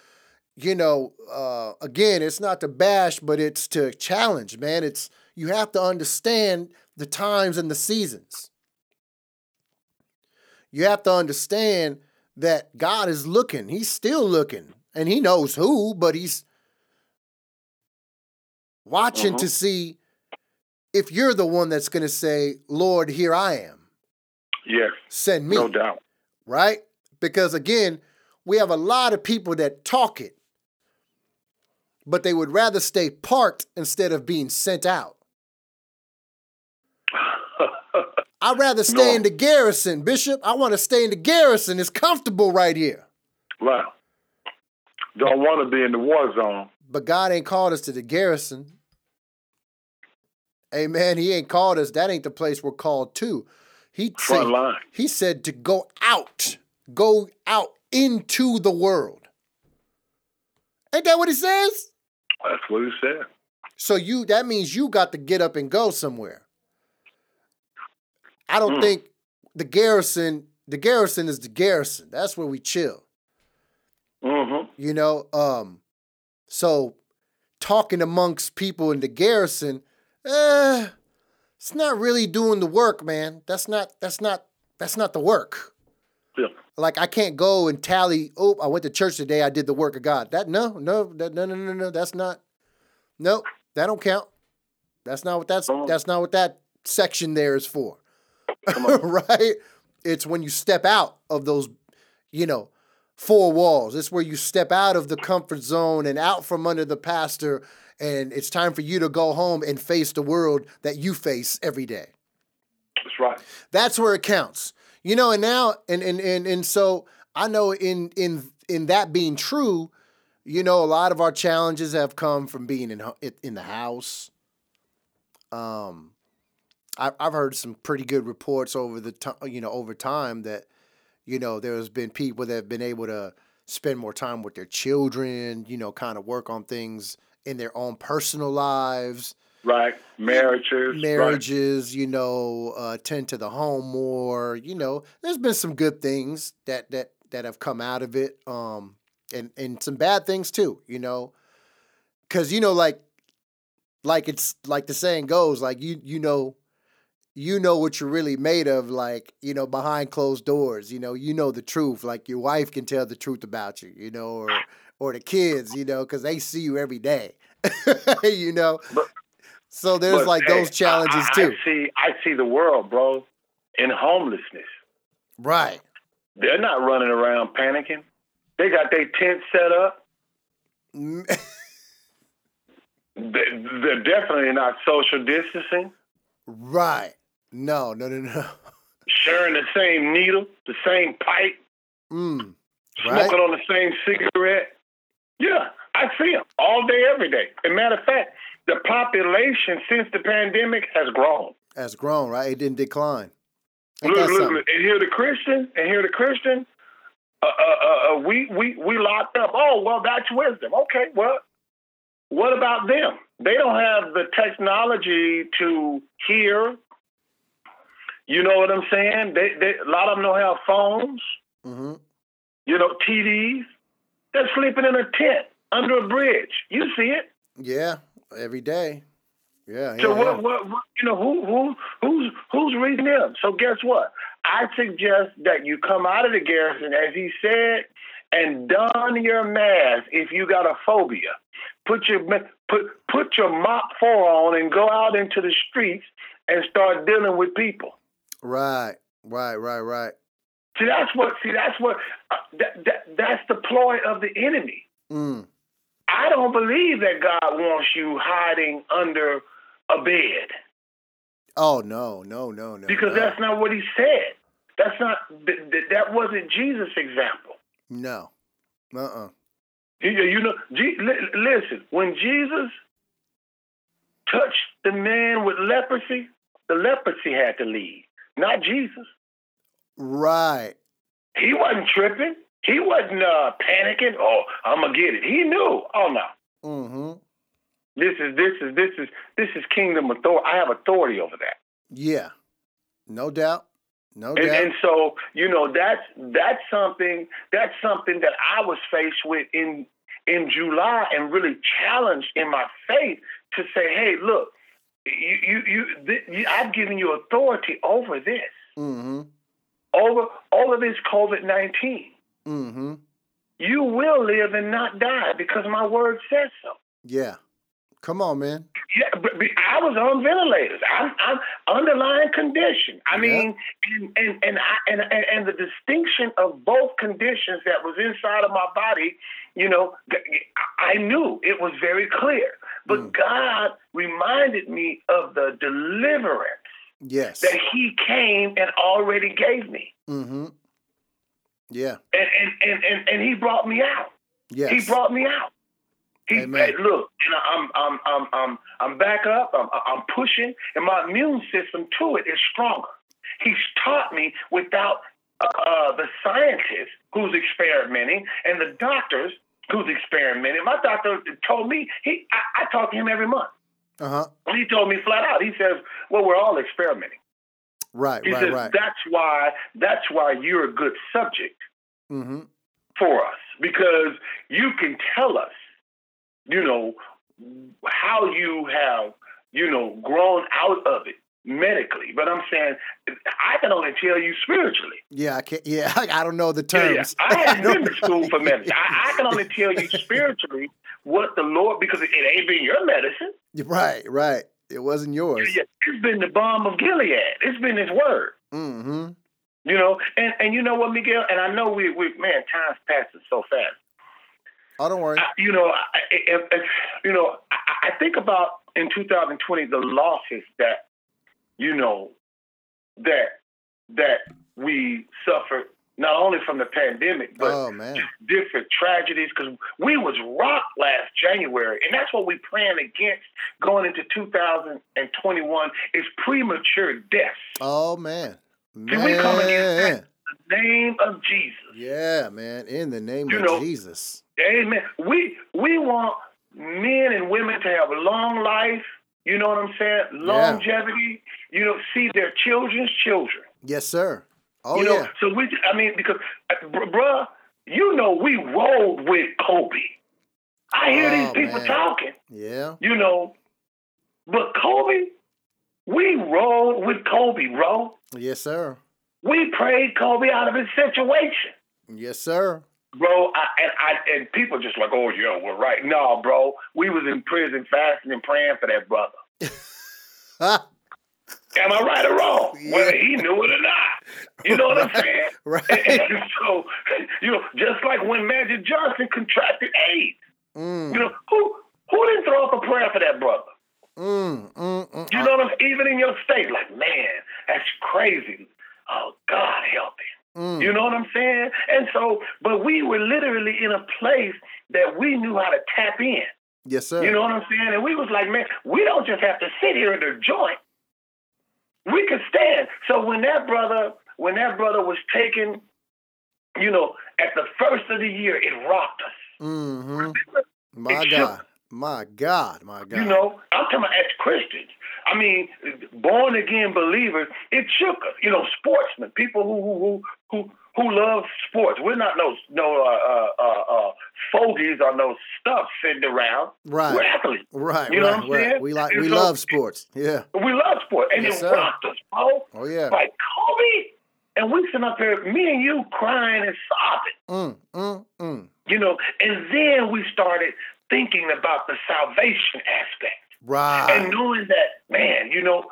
you know, uh, again, it's not to bash, but it's to challenge, man. It's you have to understand the times and the seasons. You have to understand that God is looking. He's still looking. And he knows who, but he's watching uh-huh. to see if you're the one that's going to say, Lord, here I am. Yes. Send me. No doubt. Right? Because again, we have a lot of people that talk it, but they would rather stay parked instead of being sent out. I'd rather stay no. in the garrison, Bishop. I want to stay in the garrison. It's comfortable right here. Wow. Don't want to be in the war zone. But God ain't called us to the garrison. Amen. He ain't called us. That ain't the place we're called to. He Front said, line. He said to go out, go out into the world. Ain't that what he says? That's what he said. So you that means you got to get up and go somewhere. I don't mm. think the garrison, the garrison is the garrison. That's where we chill. Mm-hmm. You know, um, so talking amongst people in the garrison, eh, it's not really doing the work, man. That's not that's not that's not the work. Yeah. Like I can't go and tally. Oh, I went to church today. I did the work of God. That no, no, that, no, no, no, no. That's not. No, that don't count. That's not what that's. That's not what that section there is for. right? It's when you step out of those, you know, four walls. It's where you step out of the comfort zone and out from under the pastor, and it's time for you to go home and face the world that you face every day. That's right. That's where it counts. You know, and now and and and, and so I know in in in that being true, you know, a lot of our challenges have come from being in in the house. Um, I've heard some pretty good reports over the time, you know, over time that, you know, there's been people that have been able to spend more time with their children, you know, kind of work on things in their own personal lives. Right, marriages, marriages, right. you know, uh, tend to the home more. You know, there's been some good things that that that have come out of it, um, and and some bad things too. You know, because you know, like like it's like the saying goes, like you you know you know what you're really made of, like, you know, behind closed doors. You know, you know the truth. Like your wife can tell the truth about you, you know, or or the kids, you know, because they see you every day. you know. But, so there's but, like hey, those challenges I, I, too. I see I see the world, bro, in homelessness. Right. They're not running around panicking. They got their tent set up. they're definitely not social distancing. Right. No, no, no, no. Sharing the same needle, the same pipe. Mm, right? Smoking on the same cigarette. Yeah, I see them all day, every day. As a matter of fact, the population since the pandemic has grown. Has grown, right? It didn't decline. Look, look, look, and here the Christian, and here the Christian, uh, uh, uh, uh, we we we locked up. Oh well, that's wisdom. Okay, well, what about them? They don't have the technology to hear. You know what I'm saying? They, they a lot of them don't have phones. Mm-hmm. You know, TVs. They're sleeping in a tent under a bridge. You see it. Yeah, every day. Yeah. So yeah, what, yeah. what, what? You know who who who's who's reading them? So guess what? I suggest that you come out of the garrison, as he said, and don your mask if you got a phobia. Put your put put your mop four on and go out into the streets and start dealing with people. Right, right, right, right. See, that's what. See, that's what. Uh, that, that that's the ploy of the enemy. Mm. I don't believe that God wants you hiding under a bed Oh no, no, no, no. because no. that's not what He said. That's not. Th- th- that wasn't Jesus' example. no. Uh uh You, you know, listen. When Jesus touched the man with leprosy, the leprosy had to leave, not Jesus. Right. He wasn't tripping. He wasn't uh, panicking. Oh, I'm gonna get it. He knew. Oh no. Mm-hmm. This is this is this is this is kingdom authority. I have authority over that. Yeah. No doubt. No And, doubt. and so you know that's that's something that's something that I was faced with in in July and really challenged in my faith to say, hey, look, you you you, th- you I've given you authority over this, mm-hmm. over over this COVID nineteen. Mm-hmm. You will live and not die because my word says so. Yeah. Come on, man. Yeah, but, but I was on ventilators. I'm, I'm underlying condition. I Yeah. mean, and and and, I, and and and the distinction of both conditions that was inside of my body, you know, I knew it was very clear. But Mm. God reminded me of the deliverance Yes. that He came and already gave me, Mm-hmm. Yeah. and and and and, and He brought me out. Yes. He brought me out. He Amen. hey, look, and I'm I'm I'm I'm I'm back up. I'm I'm pushing, and my immune system to it is stronger. He's taught me without uh, uh, the scientist who's experimenting and the doctors who's experimenting. My doctor told me he I, I talk to him every month. uh-huh. And he told me flat out. He says, "Well, we're all experimenting." Right, He right, says, right. "That's why that's why you're a good subject." Mm-hmm. for us because you can tell us, you know, how you have, you know, grown out of it medically. But I'm saying I can only tell you spiritually. Yeah, I can't yeah, I don't know the Yeah, yeah. terms. I haven't been to school for medicine. I, I can only tell you spiritually what the Lord, because it ain't been your medicine. Right, right. It wasn't yours. Yeah, It's been the balm of Gilead. It's been His word. Mm-hmm. You know, and, and you know what, Miguel? And I know we, we man, time's passing so fast. Oh, don't worry. I- you know, I, if, if, you know, I, I think about in 2020 the losses that you know that that we suffered not only from the pandemic but oh man. different tragedies because we was rocked last January, and that's what we praying against going into 2021 is premature death. Oh man. See, we come against Man. In the name of Jesus. Yeah, man. In the name You of know- Jesus. Amen. We we want men and women to have a long life. You know what I'm saying? Longevity. You know, see their children's children. Yes, sir. Oh you know, yeah. so we. I mean, because, uh, bruh, you know, we rolled with Kobe. I hear Oh, these people man. talking. Yeah. You know, but Kobe, we rolled with Kobe, bro. Yes, sir. We prayed Kobe out of his situation. Yes, sir. bro. I, and I and people just like, oh yeah, we're right. No, bro, we was in prison fasting and praying for that brother. Am I right or wrong? Yeah. Whether he knew it or not, you know what I'm saying? Right. And so, you know, just like when Magic Johnson contracted AIDS, Mm, you know, who who didn't throw up a prayer for that brother? mm, mm, mm. You know what I'm Even in your state, like, man, that's crazy. Oh, God help him. Mm. You know what I'm saying? And so, but we were literally in a place that we knew how to tap in. Yes, sir. You know what I'm saying? And we was like, man, we don't just have to sit here in the joint. We could stand. So when that brother, when that brother was taken, you know, at the first of the year, it rocked us. Mm-hmm. My it God. Shook. My God, my God. You know, I'm talking about as Christians. I mean, born again believers, it shook us. You know, sportsmen, people who who who who love sports. We're not no no uh, uh, uh, fogies or no stuff sitting around. Right. We're athletes. Right. You know right, what I'm right. saying? We like and we so, love sports. Yeah. We love sports, and yes, it sir. rocked us, bro. Oh yeah. Like Kobe, and we sitting up there, me and you crying and sobbing. Mm, mm, mm. You know, and then we started thinking about the salvation aspect. Right. And knowing that, man, you know,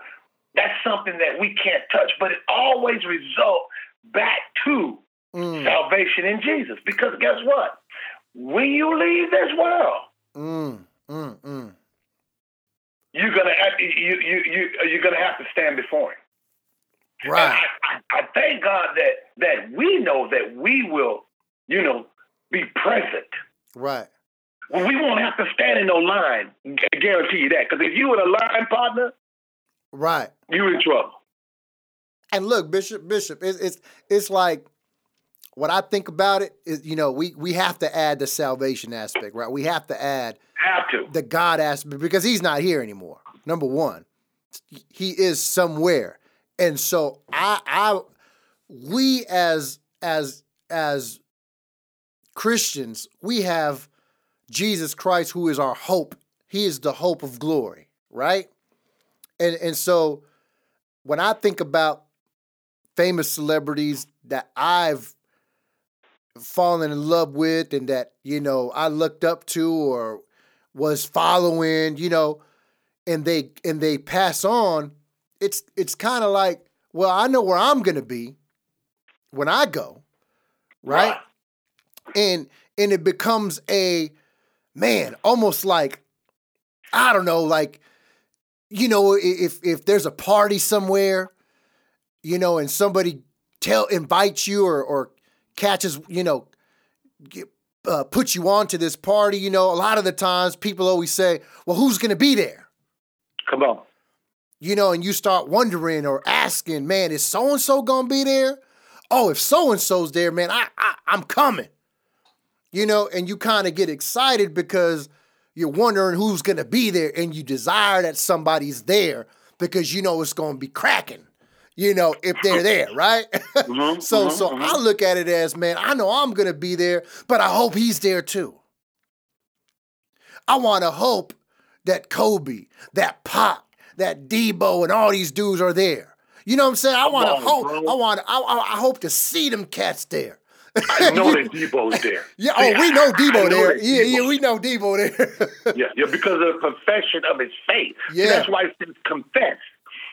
that's something that we can't touch, but it always results back to mm. salvation in Jesus. Because guess what? When you leave this world, mm, mm, mm. you're gonna have, you you you you're gonna have to stand before him. Right. I, I, thank God that that we know that we will, you know, be present. Right. Well, we won't have to stand in no line. I guarantee you that. Because if you were a line partner, right, you're in trouble. And look, Bishop, Bishop, it's it's it's like what I think about it is, you know, we we have to add the salvation aspect, right? We have to add have to the God aspect because he's not here anymore. Number one, he is somewhere, and so I I we as as as Christians we have Jesus Christ, who is our hope. He is the hope of glory, right? And and so when I think about famous celebrities that I've fallen in love with and that, you know, I looked up to or was following, you know, and they and they pass on, it's it's kind of like, well, I know where I'm gonna be when I go, right? right? And and it becomes a man, almost like I don't know, like you know, if if there's a party somewhere, you know, and somebody tell invites you or or catches, you know, get, uh, put you on to this party, you know, a lot of the times people always say, "Well, who's going to be there?" Come on. You know, and you start wondering or asking, "Man, is so and so going to be there?" Oh, if so and so's there, man, I, I I'm coming you know, and you kind of get excited because you're wondering who's going to be there and you desire that somebody's there because you know it's going to be cracking. You know, if they're there, right? Mm-hmm, so mm-hmm, so mm-hmm. I look at it as, man, I know I'm going to be there, but I hope he's there too. I want to hope that Kobe, that Pop, that Deebo and all these dudes are there. You know what I'm saying? I want to hope. Bro. I want. I, I hope to see them cats there. I know that Deebo's there. Yeah, oh, we know Deebo there. Yeah, Deebo. yeah, we know Deebo there. yeah, yeah, because of the confession of his faith. Yeah, See, that's why it says confess.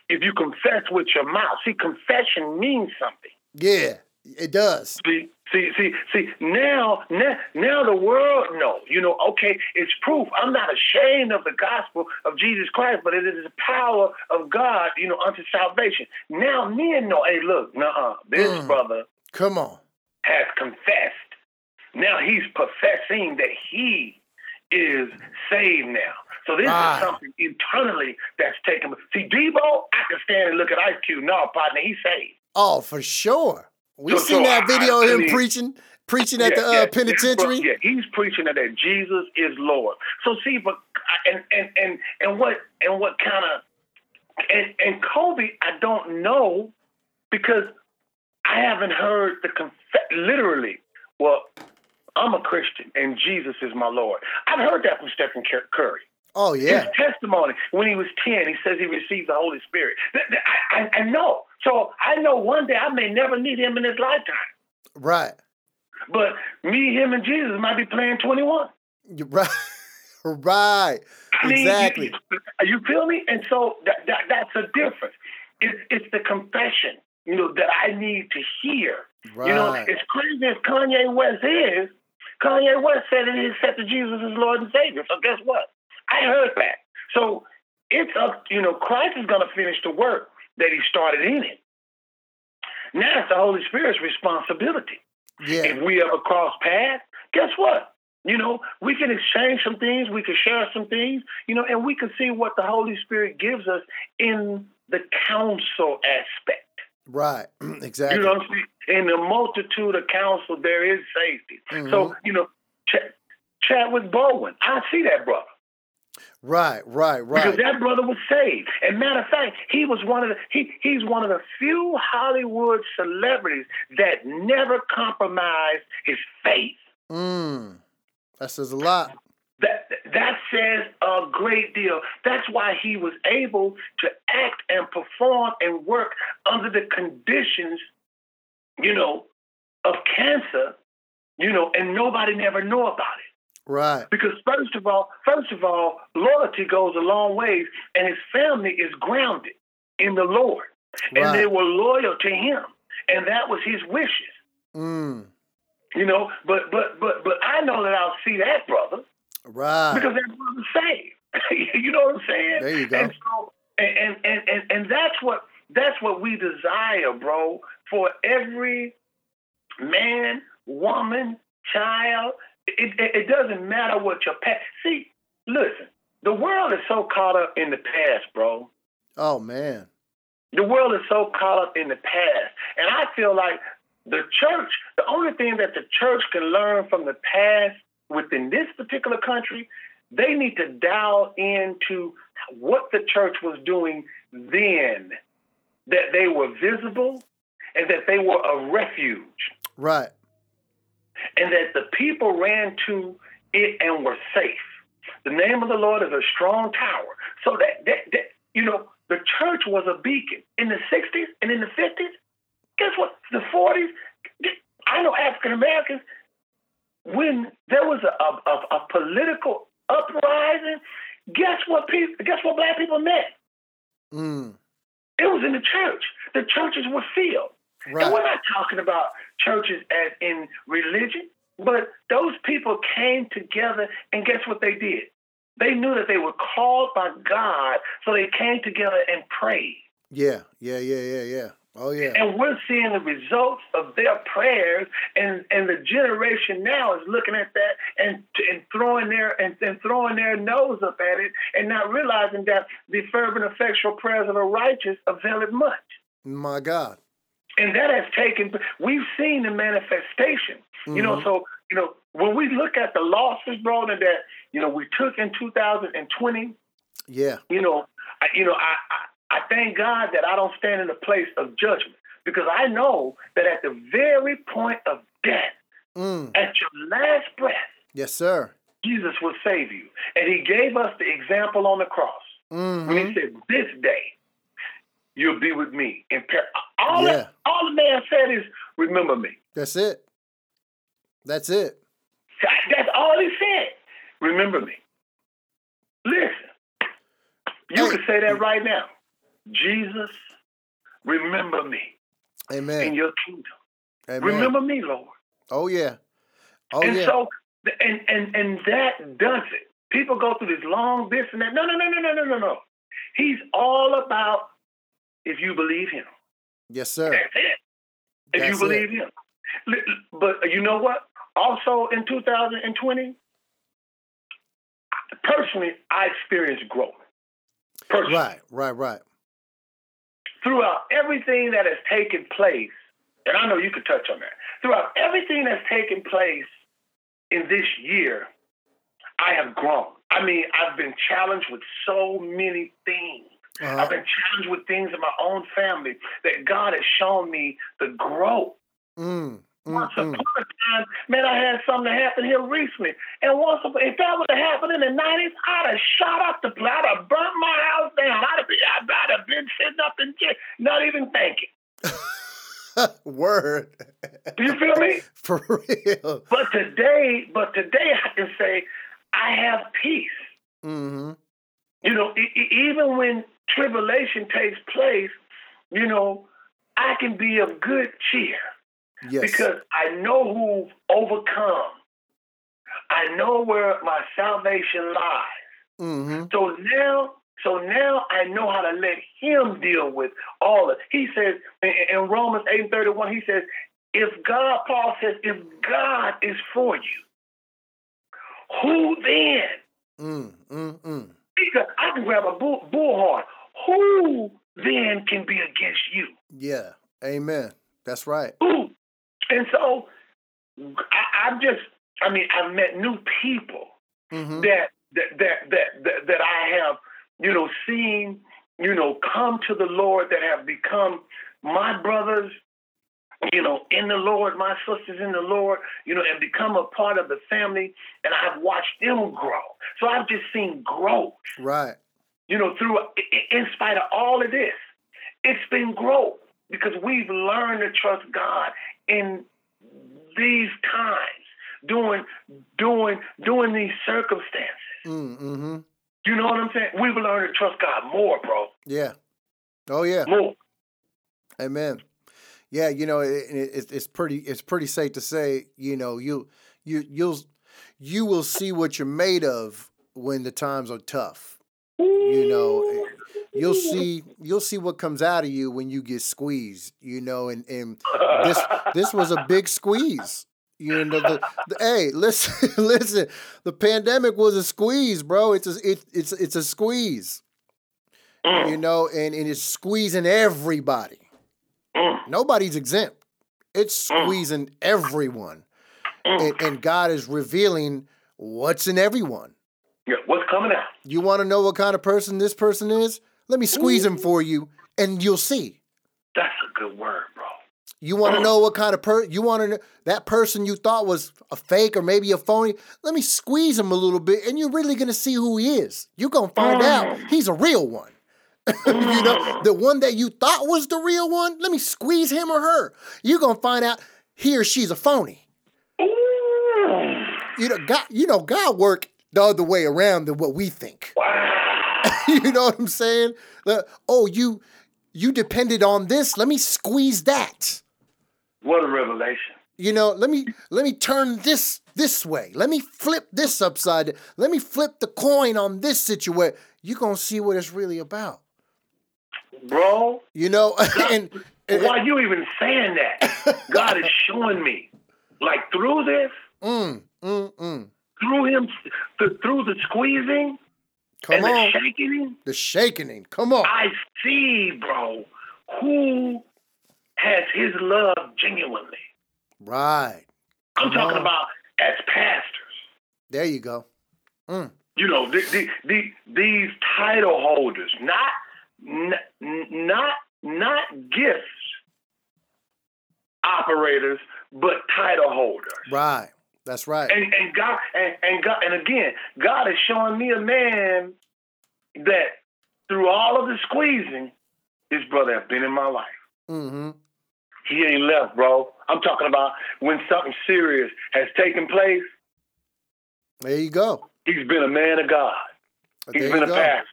If you confess with your mouth, see, confession means something. Yeah, it does. See, see, see, see. Now, now, now the world knows. You know, okay, it's proof. I'm not ashamed of the gospel of Jesus Christ, but it is the power of God. You know, unto salvation. Now men know. Hey, look, nah, this mm. brother. Come on has confessed. Now he's professing that he is saved now. So this is something internally that's taken. See, Deebo, I can stand and look at Ice Cube. No, partner, he's saved. Oh, for sure. We so, seen so that video I, of him mean, preaching, preaching at yeah, the uh, yeah, penitentiary. Yeah, he's preaching that, that Jesus is Lord. So see, but and and and and what and what kind of and and Kobe, I don't know because I haven't heard the conf- literally. Well, I'm a Christian and Jesus is my Lord. I've heard that from Stephen Curry. Oh yeah. His testimony when he was ten, he says he received the Holy Spirit. I, I, I know. So I know one day I may never meet him in his lifetime. Right. But me, him, and Jesus might be playing twenty one. Right. right. I mean, exactly. You, you, feel me? And so that, that that's a difference. It's, it's the confession you know, that I need to hear. Right. You know, as crazy as Kanye West is, Kanye West said that he accepted Jesus as Lord and Savior. So guess what? I heard that. So it's up, you know, Christ is going to finish the work that he started in it. Now it's the Holy Spirit's responsibility. Yeah. If we ever cross paths, guess what? You know, we can exchange some things, we can share some things, you know, and we can see what the Holy Spirit gives us in the counsel aspect. Right. exactly. You know what I'm saying? In the multitude of counsel, there is safety. Mm-hmm. So, you know, Chadwick Boseman, I see that brother. Right, right, right. Because that brother was saved. And matter of fact, he was one of the he he's one of the few Hollywood celebrities that never compromised his faith. Mm. That says a lot. That that says a great deal. That's why he was able to act and perform and work under the conditions, you know, of cancer, you know, and nobody never knew about it. Right. Because first of all, first of all, loyalty goes a long ways, and his family is grounded in the Lord, and Right. they were loyal to him, and that was his wishes. Mm. You know, but but but but I know that I'll see that brother Right. because that brother's saved. you know what I'm saying? There you go. And so and and, and and and that's what that's what we desire, bro, for every man, woman, child. It, it, it doesn't matter what your past. See, listen, the world is so caught up in the past, bro. Oh man. The world is so caught up in the past. And I feel like the church, the only thing that the church can learn from the past within this particular country, they need to dial into what the church was doing then, that they were visible and that they were a refuge Right. And that the people ran to it and were safe. The name of the Lord is a strong tower. So that, that, that you know, the church was a beacon in the 60s and in the 50s. Guess what? The 40s. I know African Americans. When there was a, a, a, political uprising, guess what? People, guess what? Black people met. Mm. It was in the church. The churches were filled. Right. And we're not talking about churches as in religion, but those people came together and guess what they did? They knew that they were called by God, so they came together and prayed. Yeah. Yeah. Yeah. Yeah. Yeah. Oh yeah. And we're seeing the results of their prayers, and, and the generation now is looking at that and and throwing their and, and throwing their nose up at it, and not realizing that the fervent, effectual prayers of the righteous availeth much. My God. And that has taken we've seen the manifestation you know Mhm. so you know when we look at the losses bro that you know we took in 2020 Yeah. you know I, you know I, I i thank god that i don't stand in the place of judgment because i know that at the very point of death Mm. at your last breath Yes, sir. jesus will save you and he gave us the example on the cross hmm when he said this day you'll be with me in par-. All, Yeah. that, all the man said is remember me That's it. That's it. That's all he said. Remember me. Listen, you Hey. can say that right now. Jesus, remember me Amen. in your kingdom. Amen. Remember me, Lord. Oh yeah. Oh and yeah. so, and, and, and that does it. People go through this long this and that. No, no, no, no, no, no, no, no. He's all about if you believe him. Yes, sir. That's it. If That's you believe him. Li- But you know what? Also in 2020, personally, I experienced growth. Personally, Right. Right. Right. throughout everything that has taken place, and I know you could touch on that. Throughout everything that's taken place in this year, I have grown. I mean, I've been challenged with so many things. Uh-huh. I've been challenged with things in my own family that God has shown me the growth. Mm. Mm, Once mm. upon a time, man, I had something happen here recently. And once upon, if that would have happened in the 90s, I'd have shot up the place. I'd have burnt my house down. I'd have been, I'd have been sitting up in jail, not even thinking. Word. Do you feel me? For real. But today, but today I can say I have peace. hmm You know, e- even when tribulation takes place, you know, I can be of good cheer. Yes. because I know who've overcome. I know where my salvation lies. hmm So now So now I know how to let him deal with all of He says in Romans 8 and 31, he says, if God, Paul says, if God is for you, who then? Mm, mm, mm. Because I can grab a bull, bullhorn. Who then can be against you? Yeah. Amen. That's right. Who? And so I, I'm just, I mean, I've met new people Mm-hmm. that, that, that, that, that, that I have, you know, seen, you know, come to the Lord that have become my brothers, you know, in the Lord, my sisters in the Lord, you know, and become a part of the family. And I've watched them grow. So I've just seen growth, Right. you know, through, in spite of all of this, it's been growth because we've learned to trust God in these times, doing, doing, doing these circumstances. Mm, mm-hmm. You know what I'm saying? We've learned to trust God more, bro. Yeah. Oh yeah. More. Amen. Yeah, you know, it, it, it's pretty it's pretty safe to say, you know, you you you'll you will see what you're made of when the times are tough. You know, eh, you'll see you'll see what comes out of you when you get squeezed, you know, and and this this was a big squeeze. You know, the, the, hey, listen, listen. The pandemic was a squeeze, bro. It's a it, it's it's a squeeze. You mm. know, and, and it's squeezing everybody. Mm. Nobody's exempt. It's mm. squeezing everyone. Mm. And, and God is revealing what's in everyone. Yeah, what's coming out? You want to know what kind of person this person is? Let me squeeze him for you, and you'll see. That's a good word, bro. You want to mm. know what kind of person you want to know that person you thought was a fake or maybe a phony? Let me squeeze him a little bit, and you're really gonna see who he is. You're gonna find out he's a real one. you know, the one that you thought was the real one. Let me squeeze him or her. You're gonna find out he or she's a phony. You know, God. You know, God work the other way around than what we think. you know what I'm saying? The- oh, you you depended on this. Let me squeeze that. What a revelation. you know let me let me turn this this way let me flip this upside let me flip the coin on this situation you're gonna see what it's really about Bro, you know and, and why you even saying that? God is showing me. Like through this, mm, mm, mm. through him, th- through the squeezing come and on the shaking, the shaking come on I see, bro, who has his love genuinely. right I'm Come talking on. about as pastors. there you go mm. You know, the, the, the, these title holders, not n- not not gifts operators, but title holders. right that's right And and God and, and God and again, God is showing me a man that through all of the squeezing, his brother have been in my life. mm-hmm. He ain't left, bro. I'm talking about when something serious has taken place. there you go He's been a man of God. He's there been a go pastor.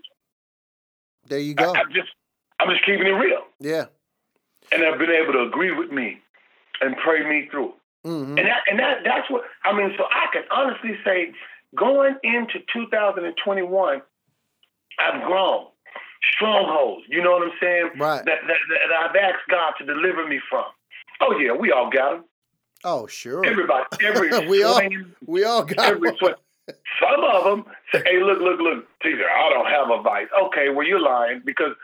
There you go I'm just, I'm just keeping it real, yeah and I've been able to agree with me and pray me through. mm-hmm. And that, and that, that's what I mean. So I can honestly say, going into 2021, I've grown strongholds. You know what I'm saying? Right. That, that, that I've asked God to deliver me from. Oh yeah, we all got them. oh sure Everybody, every we all we all got every one. Some of them say, "Hey, look, look, look, teacher, I don't have a vice." Okay, well you're lying because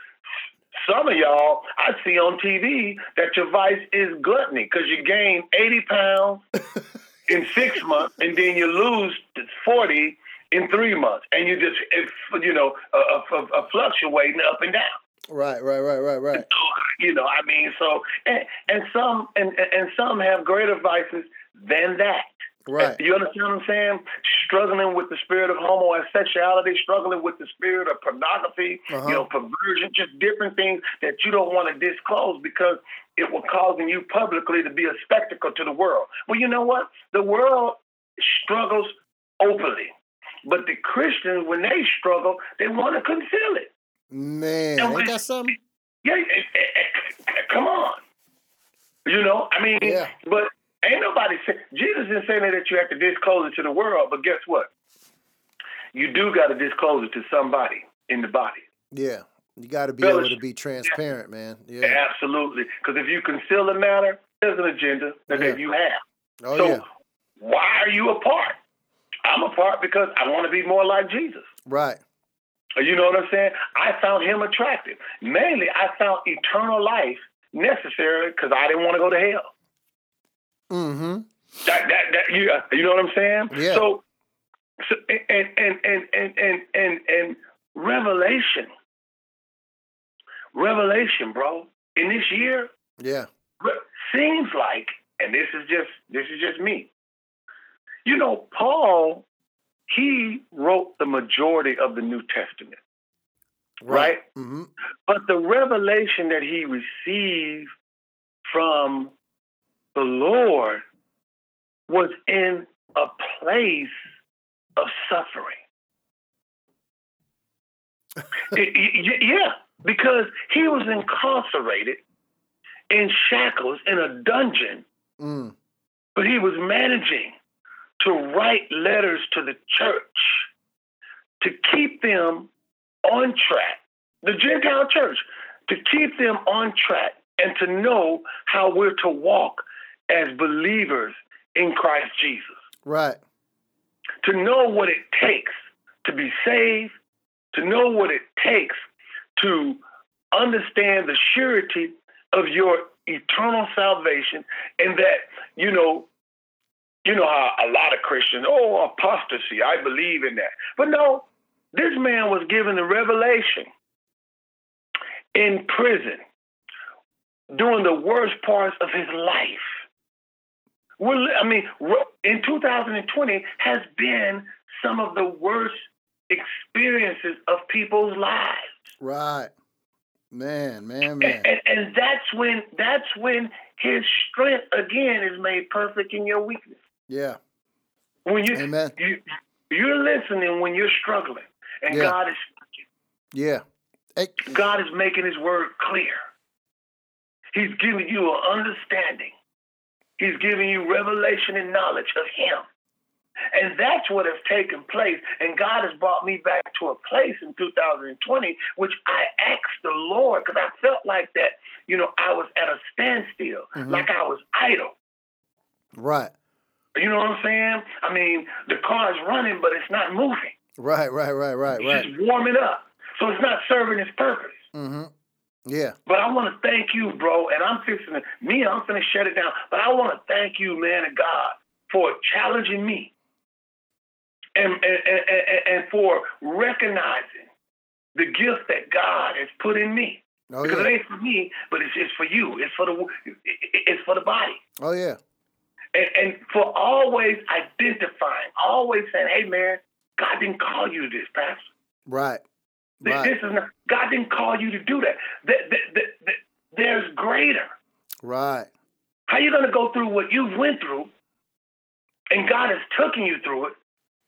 some of y'all I see on TV that your vice is gluttony because you gain 80 pounds in six months and then you lose 40 in three months, and you just if, you know uh, uh, uh, fluctuating up and down. right right right right right You know, I mean, so and, and some and and some have greater vices than that. Right You understand what I'm saying? Struggling with the spirit of homosexuality, struggling with the spirit of pornography, Uh-huh. you know, perversion, just different things that you don't want to disclose because it will causing you publicly to be a spectacle to the world. Well, you know what? The world struggles openly. But the Christians, when they struggle, they want to conceal it. man And ain't when- that something Yeah, eh, eh, eh, come on. You know, I mean, Yeah. but ain't nobody say Jesus isn't saying that you have to disclose it to the world. But guess what? You do got to disclose it to somebody in the body. Yeah. You got to be able to be transparent, man. Yeah. Absolutely. Because if you conceal the matter, there's an agenda that, Yeah. you have. Oh so yeah. why are you apart? I'm apart because I want to be more like Jesus. Right. Uh, you know what I'm saying? I found him attractive. Mainly, I found eternal life necessary because I didn't want to go to hell. Mm-hmm. That, that, that, you, you know what I'm saying? Yeah. So, so and, and, and, and, and, and, and revelation, revelation, bro, in this year, Yeah. seems like, and this is just, this is just me. You know, Paul, he wrote the majority of the New Testament. Right. Mm-hmm. But the revelation that he received from the Lord was in a place of suffering. Y- y- yeah, because he was incarcerated in shackles in a dungeon, Mm. but he was managing to write letters to the church to keep them on track, the Gentile church, to keep them on track and to know how we're to walk as believers in Christ Jesus, Right. to know what it takes to be saved, to know what it takes to understand the surety of your eternal salvation, and that, you know, you know how a lot of Christians, oh, apostasy, I believe in that. But no, this man was given the revelation in prison during the worst parts of his life. We're, I mean, in 2020 has been some of the worst experiences of people's lives. Right. Man, man, And, man. and, and that's when that's when his strength again is made perfect in your weakness. Yeah. When you Amen. you you're listening when you're struggling, and Yeah. God is Yeah. God is making His word clear. He's giving you an understanding. He's giving you revelation and knowledge of Him. And that's what has taken place. And God has brought me back to a place in 2020, which I asked the Lord because I felt like that, you know, I was at a standstill, Mhm. like I was idle. right. You know what I'm saying? I mean, the car is running, but it's not moving. Right, right, right, right, It's right. just warming up. So it's not serving its purpose. Mm-hmm. Yeah. But I want to thank you, bro. And I'm fixing to, me, I'm going to shut it down. But I want to thank you, man of God, for challenging me and, and, and, and, for recognizing the gift that God has put in me. Oh because it ain't for me, but it's, it's for you. It's for the it's for the body. Oh yeah. And, and for always identifying, always saying, "Hey, man, God didn't call you to this, Pastor. Right. Right. This is not, God didn't call you to do that. Th- th- th- th- There's greater. Right. How you going to go through what you've went through, and God has taken you through it?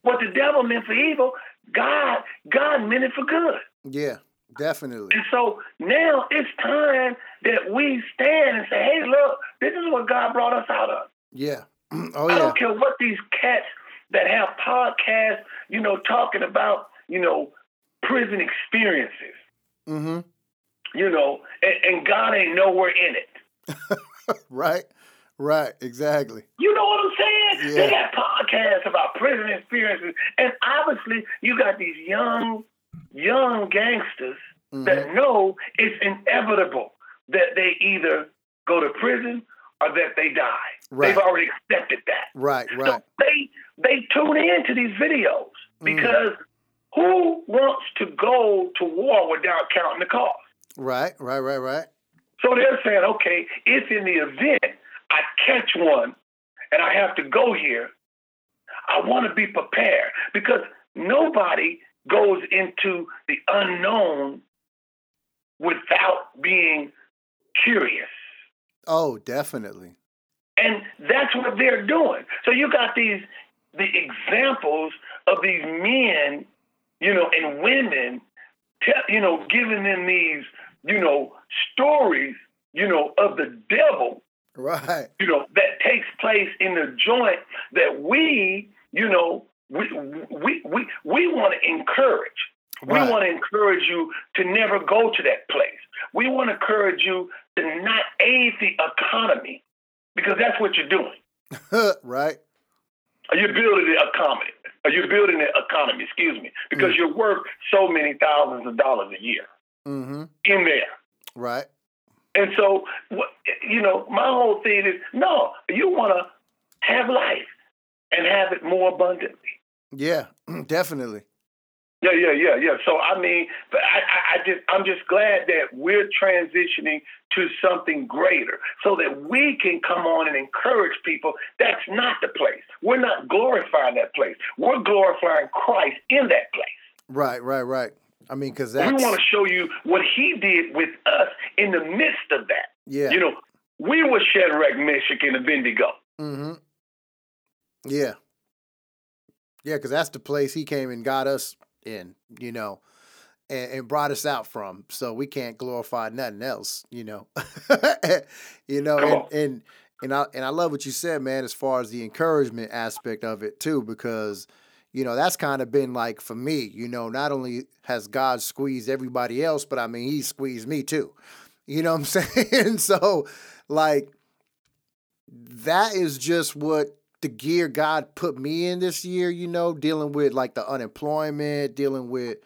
What the devil meant for evil, God God meant it for good. Yeah. Definitely. And so now it's time that we stand and say, "Hey, look, this is what God brought us out of." Yeah. oh yeah. I don't care what these cats that have podcasts, you know, talking about, you know, prison experiences, Mm-hmm. you know, and, and God ain't nowhere in it. Right. Right. Exactly. You know what I'm saying? Yeah. They got podcasts about prison experiences, and obviously you got these young, young gangsters Mhm. that know it's inevitable that they either go to prison or that they die. Right. They've already accepted that. Right. So Right. they they tune in to these videos Mm. Who wants to go to war without counting the cost? Right. Right. Right. Right. So they're saying, okay, if in the event I catch one and I have to go here, I want to be prepared because nobody goes into the unknown without being curious. Oh, definitely. And that's what they're doing. So you got these the examples of these men, you know, and women, te- you know, giving them these, you know, stories, you know, of the devil, Right. you know, that takes place in the joint that we, you know, we we we, we want to encourage. Right. We want to encourage you to never go to that place. We want to encourage you to not aid the economy because that's what you're doing. right. Are you building the economy? You're you building the economy? Excuse me, because mm. you're worth so many thousands of dollars a year mm-hmm. in there. Right. And so, you know, my whole thing is no, you want to have life and have it more abundantly. Yeah, definitely. Yeah, yeah, yeah, yeah. So I mean, but I, I, I just, I'm just glad that we're transitioning to something greater, so that we can come on and encourage people. That's not the place. We're not glorifying that place. We're glorifying Christ in that place. Right, right, right. I mean, because we want to show you what He did with us in the midst of that. Yeah, you know, we were Shadrach, Meshach, and Abednego. Mm-hmm. Yeah, yeah, because that's the place He came and got us in, you know, and, and, brought us out from. So we can't glorify nothing else, you know. you know, and, and and I and I love what you said, man, as far as the encouragement aspect of it too, because you know that's kind of been like for me, you know, not only has God squeezed everybody else, but I mean He squeezed me too. You know what I'm saying? so, like, that is just what the gear God put me in this year, you know, dealing with like the unemployment, dealing with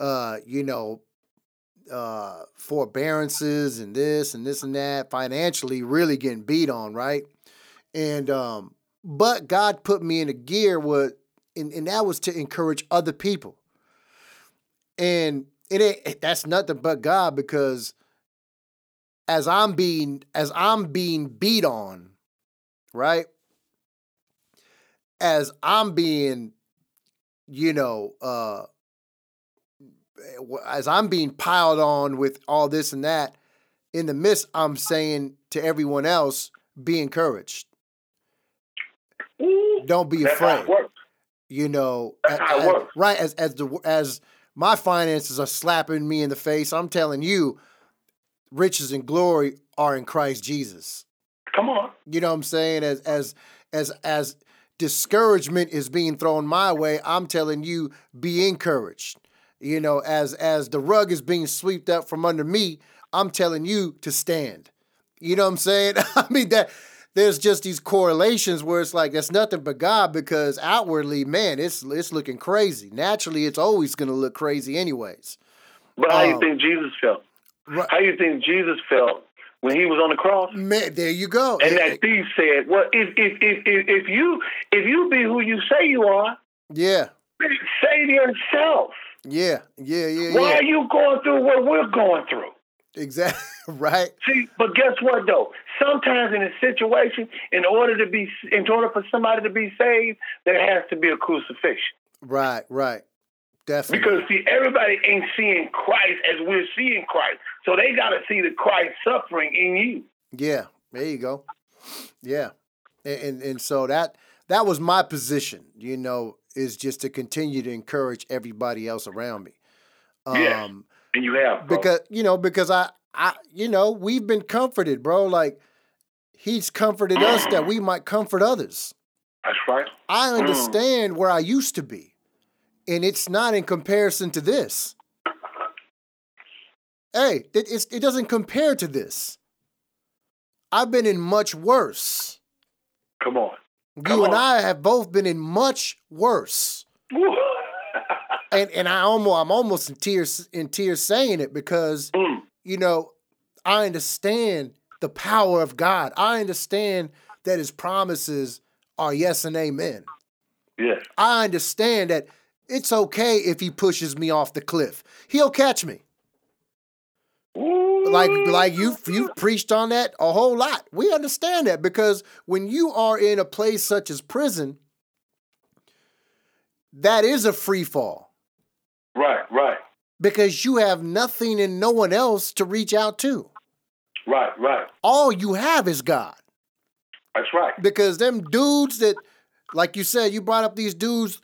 uh, you know, uh forbearances and this and this and that, financially really getting beat on, right? And um, but God put me in a gear what and, and that was to encourage other people. And it ain't that's nothing but God because as I'm being as I'm being beat on, right? As I'm being, you know, uh, as I'm being piled on with all this and that, in the midst, I'm saying to everyone else, be encouraged. Don't be That's afraid. You know, as, as, right? As as the as my finances are slapping me in the face, I'm telling you, riches and glory are in Christ Jesus. Come on. You know what I'm saying? As as as as discouragement is being thrown my way, I'm telling you, be encouraged. You know, as as the rug is being swept up from under me, I'm telling you to stand. You know what I'm saying? I mean that there's just these correlations where it's like that's nothing but God because outwardly, man, it's it's looking crazy. Naturally, it's always going to look crazy anyways. But how um, you think Jesus felt? Right. How you think Jesus felt when he was on the cross. Man, there you go. And that thief said, "Well, if if if if, you if you be who you say you are, yeah, save yourself. Yeah, yeah, yeah. Why yeah. are you going through what we're going through? Exactly. right. See, but guess what though? Sometimes in a situation, in order to be, in order for somebody to be saved, there has to be a crucifixion. Right. Right. Definitely. Because see, everybody ain't seeing Christ as we're seeing Christ. So they gotta see the Christ suffering in you. Yeah, there you go. Yeah. And, and and, so that that was my position, you know, is just to continue to encourage everybody else around me. Um yeah. and you have bro. because you know, because I I you know, we've been comforted, bro. Like he's comforted us that we might comfort others. That's right. I mm. understand mm. where I used to be and it's not in comparison to this. Hey, it, it doesn't compare to this. I've been in much worse. Come on. Come you on. and I have both been in much worse. and and I almost I'm almost in tears in tears saying it because mm. you know I understand the power of God. I understand that His promises are yes and amen. Yes. I understand that it's okay if he pushes me off the cliff. He'll catch me. Like like you you preached on that a whole lot. We understand that because when you are in a place such as prison, that is a free fall. Right, right. Because you have nothing and no one else to reach out to. Right, right. All you have is God. That's right. Because them dudes that, like you said, you brought up these dudes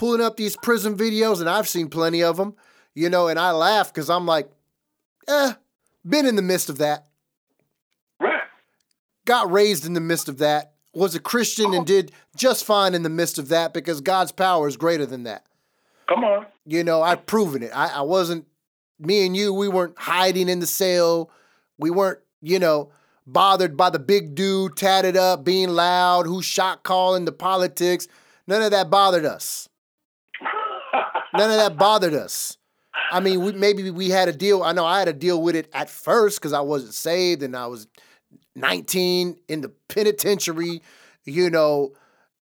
pulling up these prison videos, and I've seen plenty of them, you know, and I laugh because I'm like, eh, been in the midst of that. Right. Got raised in the midst of that. Was a Christian and did just fine in the midst of that because God's power is greater than that. Come on. You know, I've proven it. I, I wasn't me and you, we weren't hiding in the cell. We weren't, you know, bothered by the big dude tatted up, being loud, who shot calling the politics. None of that bothered us. None of that bothered us. I mean, we, maybe we had a deal. I know I had a deal with it at first because I wasn't saved and I was 19 in the penitentiary, you know,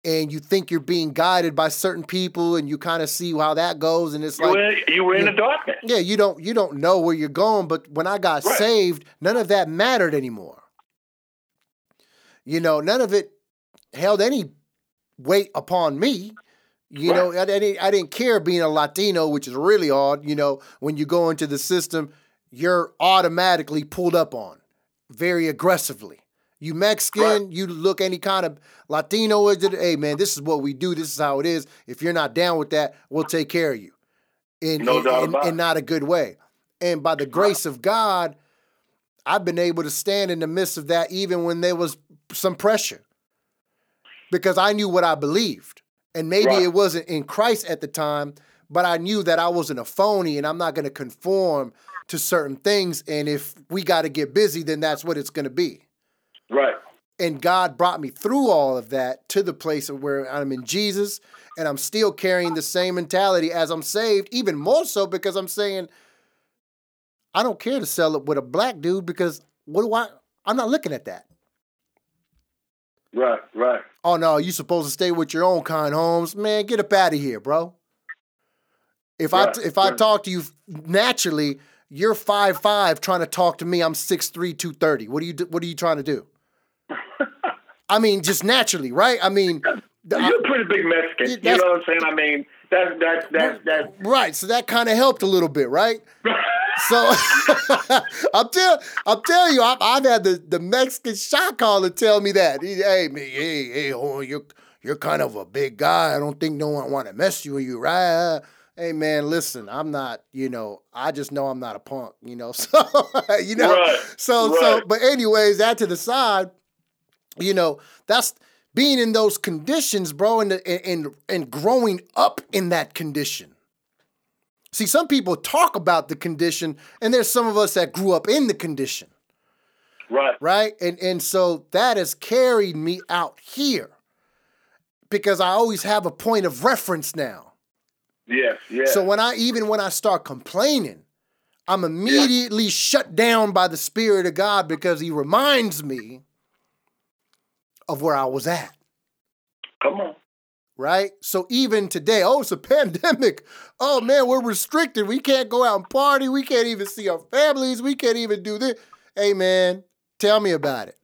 and you think you're being guided by certain people and you kind of see how that goes and it's You like were, you were in the darkness. yeah, you don't you don't know where you're going, but when I got Right. saved, none of that mattered anymore. You know, none of it held any weight upon me. You know, I, I didn't I didn't care being a Latino, which is really odd. You know, when you go into the system, you're automatically pulled up on very aggressively. You Mexican, Right. you look any kind of Latino, is it- hey man, this is what we do. This is how it is. If you're not down with that, we'll take care of you in, No in, in- in not a good way. And by the grace of God, I've been able to stand in the midst of that even when there was some pressure. Because I knew what I believed. And maybe Right. it wasn't in Christ at the time, but I knew that I wasn't a phony and I'm not going to conform to certain things. And if we got to get busy, then that's what it's going to be Right. and God brought me through all of that to the place of where I'm in Jesus and I'm still carrying the same mentality as I'm saved, even more so because I'm saying I don't care to sell it with a black dude because what do I I'm not looking at that. Right. Right. Oh no, you supposed to stay with your own kind, Holmes. Man, get up out of here, bro. If Right, I if I talk to you naturally, you're five five trying to talk to me. I'm 6'3", 230. What are you do- what are you trying to do? I mean, just naturally, right? I mean, You're uh, a pretty big Mexican. You know what I'm saying? I mean, that's that's that's that's Right. So that kind of helped a little bit, right? So I'm tell I'm telling you, I've, I've had the, the Mexican shot caller tell me that. He, hey, me, hey, hey, oh, you're you're kind of a big guy. I don't think no one want to mess you with you, right? Hey man, listen, I'm not, you know, I just know I'm not a punk, you know. So you know, Right, so so but anyways, that to the side, you know, that's being in those conditions, bro, and and and growing up in that condition. See, some people talk about the condition, and there's some of us that grew up in the condition, right. right? And and so that has carried me out here because I always have a point of reference now. Yes. Yes. So when I even when I start complaining, I'm immediately shut down by the Spirit of God because He reminds me of where I was at. Come on. Right? So even today, oh, it's a pandemic. Oh man, we're restricted. We can't go out and party. We can't even see our families. We can't even do this. Hey man, tell me about it.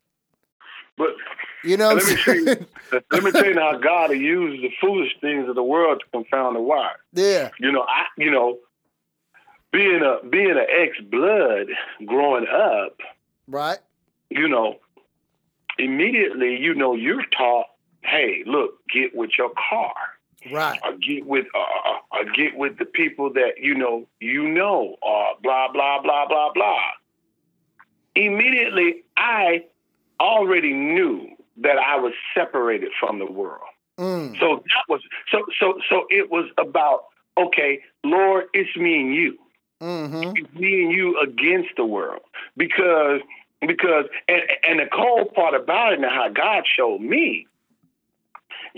But You know let me tell you, let me tell you how God uses the foolish things of the world to confound the wise. yeah, You know, I you know, being a being an ex blood growing up, right. you know, immediately you know you're taught, hey, look, get with your car. Right. or get with uh, uh, or get with the people that you know you know or blah blah blah blah blah. Immediately, I already knew that I was separated from the world. Mm, So that was so so so it was about okay, Lord, it's me and you. mm-hmm. It's me and you against the world because because and and the cold part about it and how God showed me,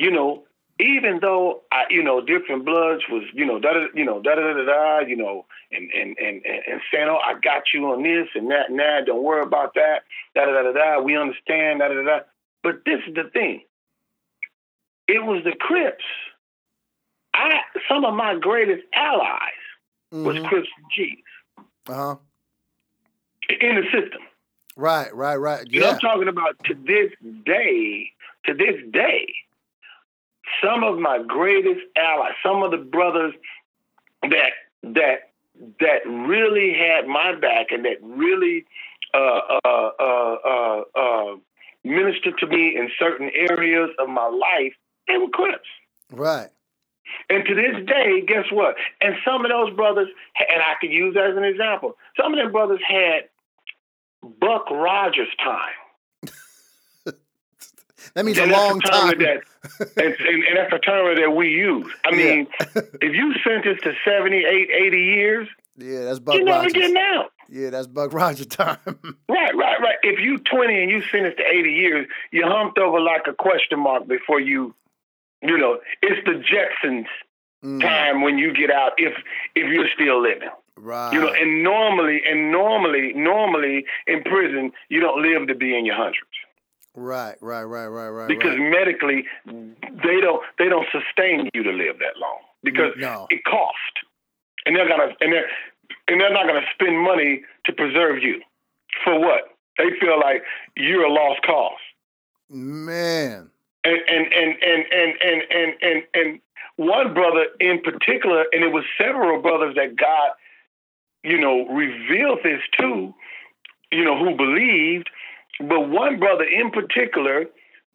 you know, even though I, you know, different bloods was, you know, da da, you know, da da da da, you know, and and and and, and saying, oh, I got you on this and that and that. Don't worry about that. Da da da da. We understand. Da da da da. But this is the thing. It was the Crips. I some of my greatest allies was hmm Crips and G's Uh-huh. in the system. Right, right, right. You know, I'm talking about to this day, to this day, some of my greatest allies, some of the brothers that that that really had my back and that really uh, uh, uh, uh, uh, ministered to me in certain areas of my life, they were Crips. Right. And to this day, guess what? And some of those brothers, and I could use as an example, some of them brothers had Buck Rogers time. That means a long time. That, and, and, and, that's a term that we use. I mean, yeah. if you sentenced to 78, 80 years, yeah, that's Buck You're never getting out. Yeah, that's Buck Roger time. right, right, right. If you 20 and you sentenced to 80 years, you humped over like a question mark before you, you know, it's the Jetsons mm. time when you get out if if you're still living. Right. You know, and normally, and normally, normally in prison, you don't live to be in your hundreds. Right, right, right, right, right. Because right. medically, they don't they don't sustain you to live that long because no. it costs, and they're gonna and they're and they're not gonna spend money to preserve you for what they feel like you're a lost cause. Man. And and and and and and and and, and one brother in particular, and it was several brothers that God, you know, revealed this to, you know, who believed but one brother in particular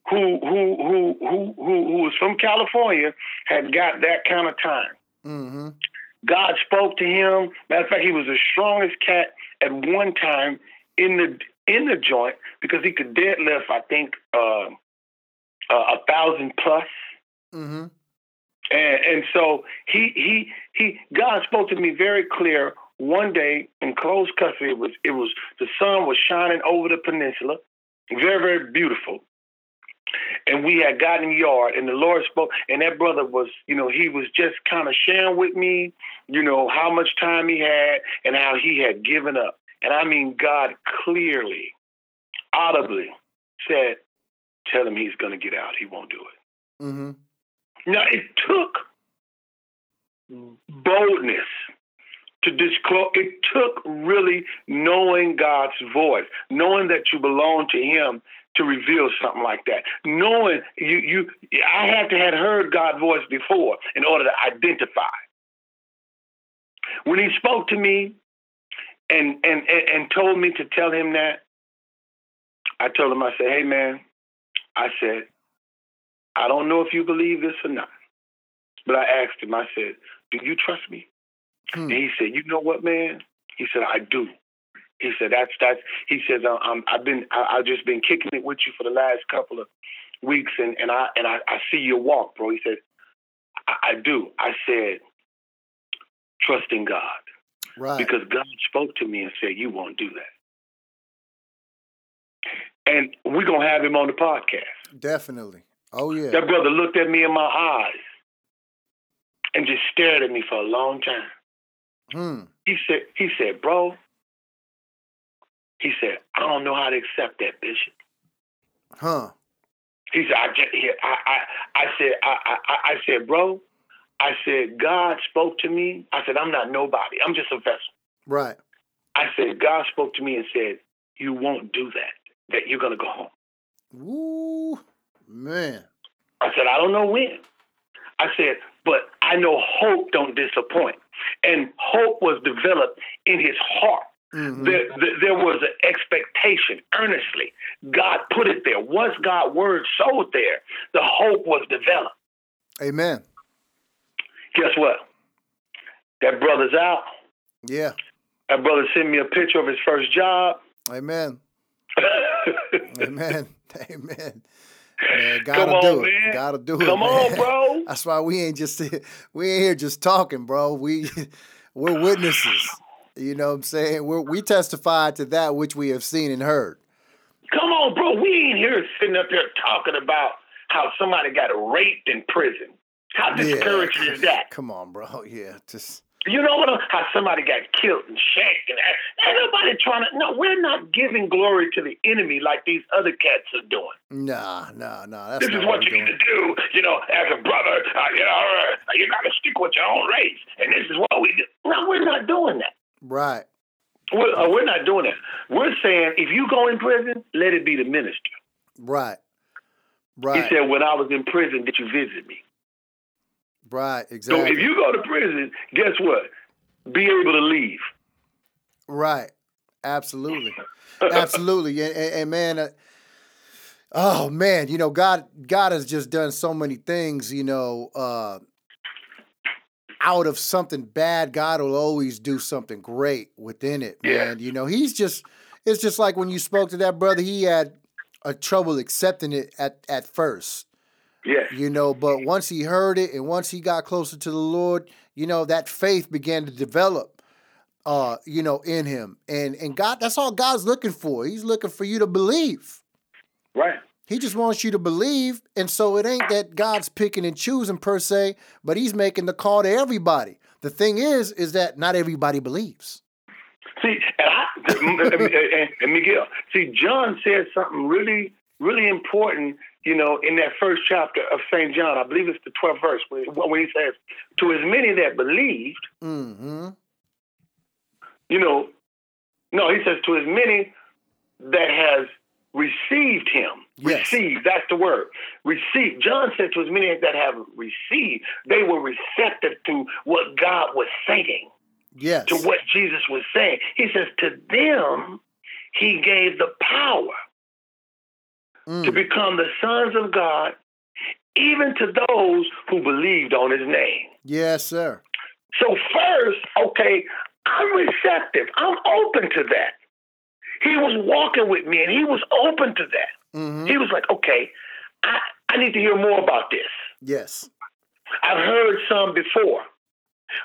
who who who who who, who was from California had got that kind of time. Mm-hmm. God spoke to him. Matter of fact, he was the strongest cat at one time in the in the joint because he could deadlift, I think, uh, uh, a thousand plus. Mm-hmm. And and so he he he God spoke to me very clear one day in close custody. It was it was the sun was shining over the peninsula, very very beautiful. And we had gotten yard, and the Lord spoke, and that brother was, you know, he was just kind of sharing with me, you know, how much time he had and how he had given up. And I mean, God clearly, audibly said, Tell him he's going to get out. He won't do it. Mm-hmm. Now, it took boldness to disclose. It took really knowing God's voice, knowing that you belong to Him to reveal something like that. Knowing you, you, I had to have heard God's voice before in order to identify. When He spoke to me and and, and told me to tell Him that, I told him, I said, "Hey, man," I said, "I don't know if you believe this or not." But I asked him, I said, Do you trust me? Hmm. And he said, "You know what, man?" He said, "I do." He said, "That's that's." He says, "I'm I've been I, have just been kicking it with you for the last couple of weeks, and and I and I, I see your walk, bro." He said, I, "I do." I said, "Trust in God." Right. Because God spoke to me and said, You won't do that. And we're going to have him on the podcast. Definitely. Oh, yeah. That brother looked at me in my eyes and just stared at me for a long time. Hmm. He said, he said, bro, he said, I don't know how to accept that, Bishop. Huh. He said, I just, I, I, I said, I, I, I said, bro, I said, God spoke to me. I said, I'm not nobody. I'm just a vessel. Right. I said, God spoke to me and said, you won't do that, that you're going to go home. Ooh, man. I said, I don't know when. I said, but I know hope don't disappoint. And hope was developed in his heart. Mm-hmm. There, there, was an expectation, earnestly. God put it there. Once God's word sowed there, the hope was developed. Amen. Guess what? That brother's out. Yeah. That brother sent me a picture of his first job. Amen. Amen. Amen. Man, gotta Come on, do man. it. Gotta do it. Come on, bro. That's why we ain't just we ain't here just talking, bro. We we're witnesses. You know what I'm saying? We're, we testify to that which we have seen and heard. Come on, bro. We ain't here sitting up here talking about how somebody got raped in prison. How discouraging yeah. is that? Come on, bro. Yeah, just you know what? How somebody got killed and shanked and ain't nobody trying to. No, we're not giving glory to the enemy like these other cats are doing. Nah, nah, nah. this is what, what you doing. need to do. You know, as a brother, uh, you know, uh, you got to stick with your own race, and this is what we do. No, we're not doing that. Right. We're, uh, we're not doing that. We're saying if you go in prison, let it be the minister. Right. Right. He said, when I was in prison, did you visit me? Right, exactly. So if you go to prison, guess what? Be able to leave. Right. Absolutely. Absolutely. And, and, and man, uh, oh man, you know, God God has just done so many things, you know, uh out of something bad, God will always do something great within it, man. Yeah. You know, he's just it's just like when you spoke to that brother, he had a trouble accepting it at at first. Yes. You know, but once he heard it and once he got closer to the Lord, you know, that faith began to develop uh, you know, in him. And and God that's all God's looking for. He's looking for you to believe. Right. He just wants you to believe. And so it ain't that God's picking and choosing per se, but he's making the call to everybody. The thing is, is that not everybody believes. See, and, I, and, and Miguel, see, John said something really, really important, you know, in that first chapter of St. John. I believe it's the 12th verse, when he says, To as many that believed, Mm-hmm. you know, no, he says, To as many that has received him. Yes. Received, that's the word. Received. John said, To as many that have received, they were receptive to what God was saying Yes. to what Jesus was saying. He says, to them, he gave the power to Mm. become the sons of God, even to those who believed on his name. Yes, sir. So, first, okay, I'm receptive, I'm open to that. He was walking with me and he was open to that. Mm-hmm. He was like, okay, I, I need to hear more about this. Yes. I've heard some before.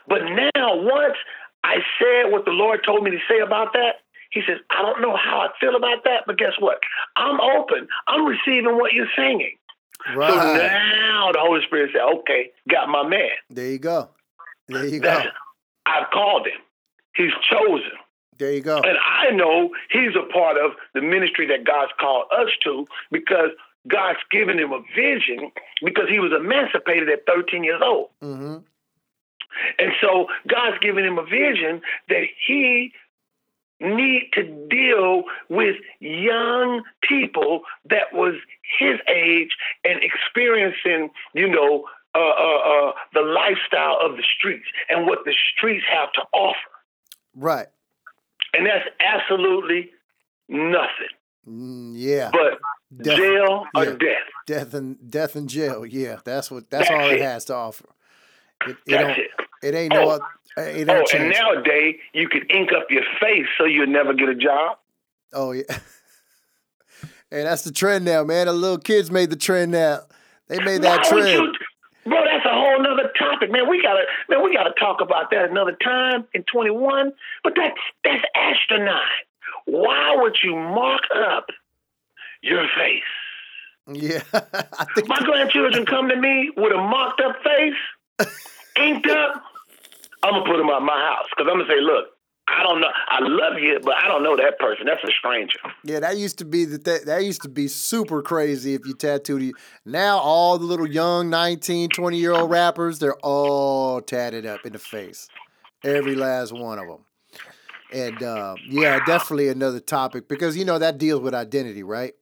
But now, once I said what the Lord told me to say about that, He says, I don't know how I feel about that, but guess what? I'm open. I'm receiving what you're singing. So now the Holy Spirit said, okay, got my man. There you go. There you go. That's- I've called him. He's chosen. There you go. And I know he's a part of the ministry that God's called us to because God's given him a vision because he was emancipated at 13 years old. Mm-hmm. And so God's given him a vision that he need to deal with young people that was his age and experiencing, you know, uh, uh, uh, the lifestyle of the streets and what the streets have to offer. Right. And that's absolutely nothing Mm, yeah. but Death- jail or yeah. death. Death and death and jail. Yeah. That's what. That's, That's all it it. has to offer. It, it That's don't. it. Oh, it ain't no. Oh. oth- It Oh, don't and nowadays you can ink up your face so you'll never get a job. Oh yeah. And that's the trend now, man. The little kids made the trend now. They made that Why trend. you- bro, that's a whole nother topic, man. We gotta, man, we gotta talk about that another time in 21. But that's that's astronaut. Why would you mark up your face? Yeah. My grandchildren come to me with a marked up face, inked up. I'm gonna put them out my house because I'm gonna say, look, I don't know, I love you, but I don't know that person. That's a stranger. Yeah, that used to be the that, that used to be super crazy if you tattooed you. Now all the little young 19, 20 year old rappers, they're all tatted up in the face. Every last one of them. And uh, yeah, definitely another topic because you know that deals with identity, right?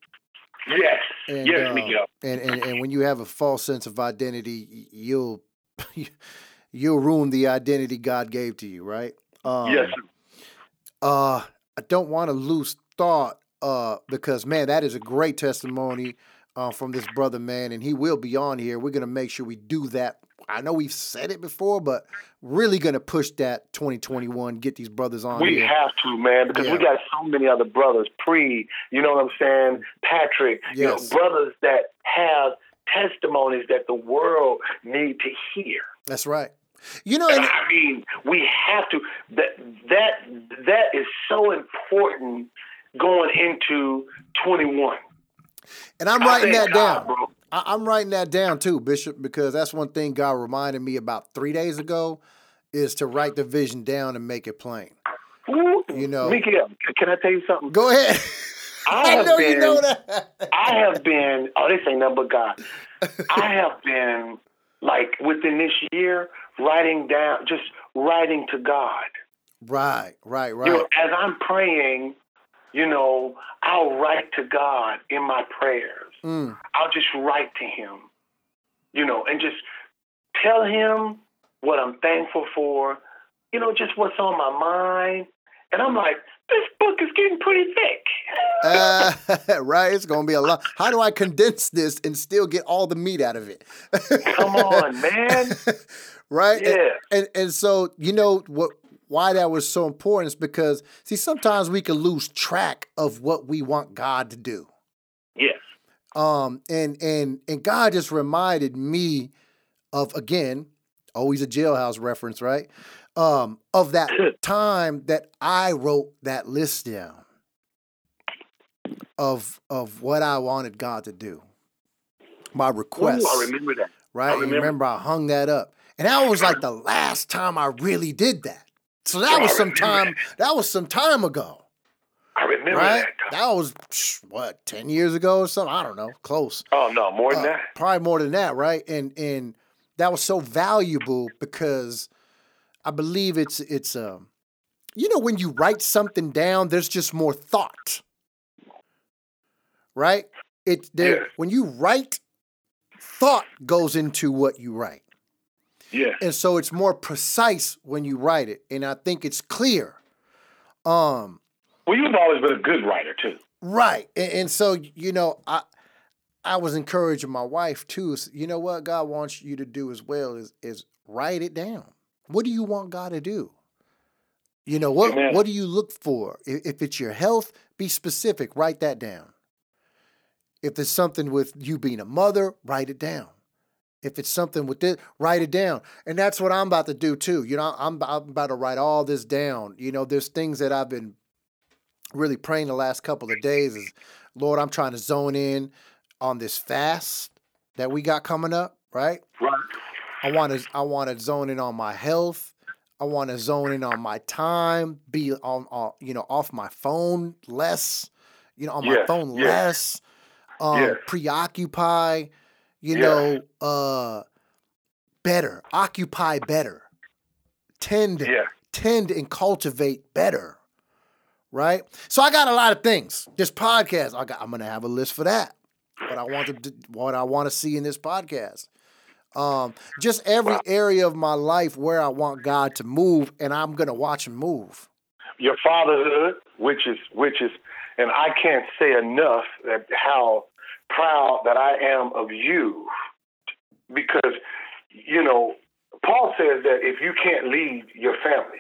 Yes, And, yes, uh, Miguel. and, and and when you have a false sense of identity, you'll you'll ruin the identity God gave to you, right? Um, yes, uh, I don't want to lose thought, uh, because man, that is a great testimony, uh, from this brother, man, and he will be on here. We're gonna make sure we do that. I know we've said it before, but really gonna push that 2021. Get these brothers on We here. have to, man, because Yeah. we got so many other brothers. Pre, you know what I'm saying? Patrick, Yes. you know, brothers that have testimonies that the world need to hear. That's right. You know, And and, I mean, we have to. That that that is so important going into 21. and I'm writing that God, down. bro. I, I'm writing that down too, Bishop, because that's one thing God reminded me about three days ago, is to write the vision down and make it plain. Ooh, You know- Miguel, can I tell you something? Go ahead. I I have know been, you know that. I have been. Oh, this ain't nothing but God. I have been like within this year writing down, just writing to God. Right, right, right. You know, as I'm praying, you know, I'll write to God in my prayers. Mm, I'll just write to Him, you know, and just tell Him what I'm thankful for. You know, just what's on my mind. And I'm like, this book is getting pretty thick. uh, right. It's gonna be a lot. How do I condense this and still get all the meat out of it? Come on, man. right? And- Yeah. And, and so you know what why that was so important is because see sometimes we can lose track of what we want God to do. Yes. Um, and and and God just reminded me of again, always a jailhouse reference, right? Um, of that time that I wrote that list down of of what I wanted God to do. My request. I remember that. Right? I remember. remember I hung that up. And that was like the last time I really did that. So that was some time that was some time ago. I remember Right? that. That was what, 10 years ago or something? I don't know. Close. Oh no, more than Uh, that. Probably more than that, right? And and that was so valuable because I believe it's it's um you know when you write something down, there's just more thought. Right? It there Yes. when you write, thought goes into what you write. Yes. And so it's more precise when you write it. And I think it's clear. Um Well, you've always been a good writer too. Right. And, and so, you know, I I was encouraging my wife too. You know what God wants you to do as well is is write it down. What do you want God to do? You know, what Amen. what do you look for? If, if it's your health, be specific, write that down. If it's something with you being a mother, write it down. If it's something with this, write it down. And that's what I'm about to do too. You know, I'm, I'm about to write all this down. You know, there's things that I've been really praying the last couple of days is, Lord, I'm trying to zone in on this fast that we got coming up, right? Right. I want to I want to zone in on my health. I want to zone in on my time, be on, on you know off my phone less, you know on my Yes, phone yes. less, um, Yes. preoccupy, you Yes. know, uh, better, occupy better, tend Yeah. tend and cultivate better, right? So I got a lot of things. This podcast, I got, I'm gonna have a list for that. What I want to, what I want to see in this podcast. Um, just every area of my life where I want God to move, and I'm gonna watch Him move. Your fatherhood, which is which is, and I can't say enough that how proud that I am of you, because you know Paul says that if you can't lead your family,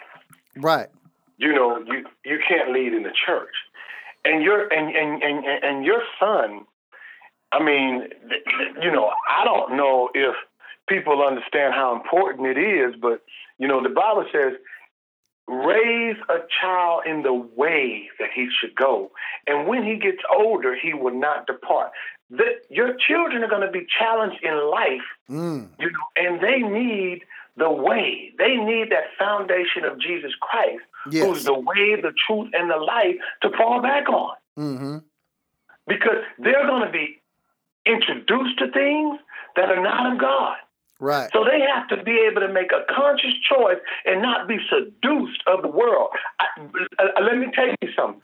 Right. you know you you can't lead in the church. And your and and and, and your son i mean you know i don't know if people understand how important it is but you know the bible says raise a child in the way that he should go and when he gets older he will not depart that your children are going to be challenged in life Mm. you know, and they need the way. They need that foundation of Jesus Christ, Yes. who's the way, the truth, and the life to fall back on. Mm-hmm. Because they're going to be introduced to things that are not of God. Right. So they have to be able to make a conscious choice and not be seduced of the world. I, uh, let me tell you something.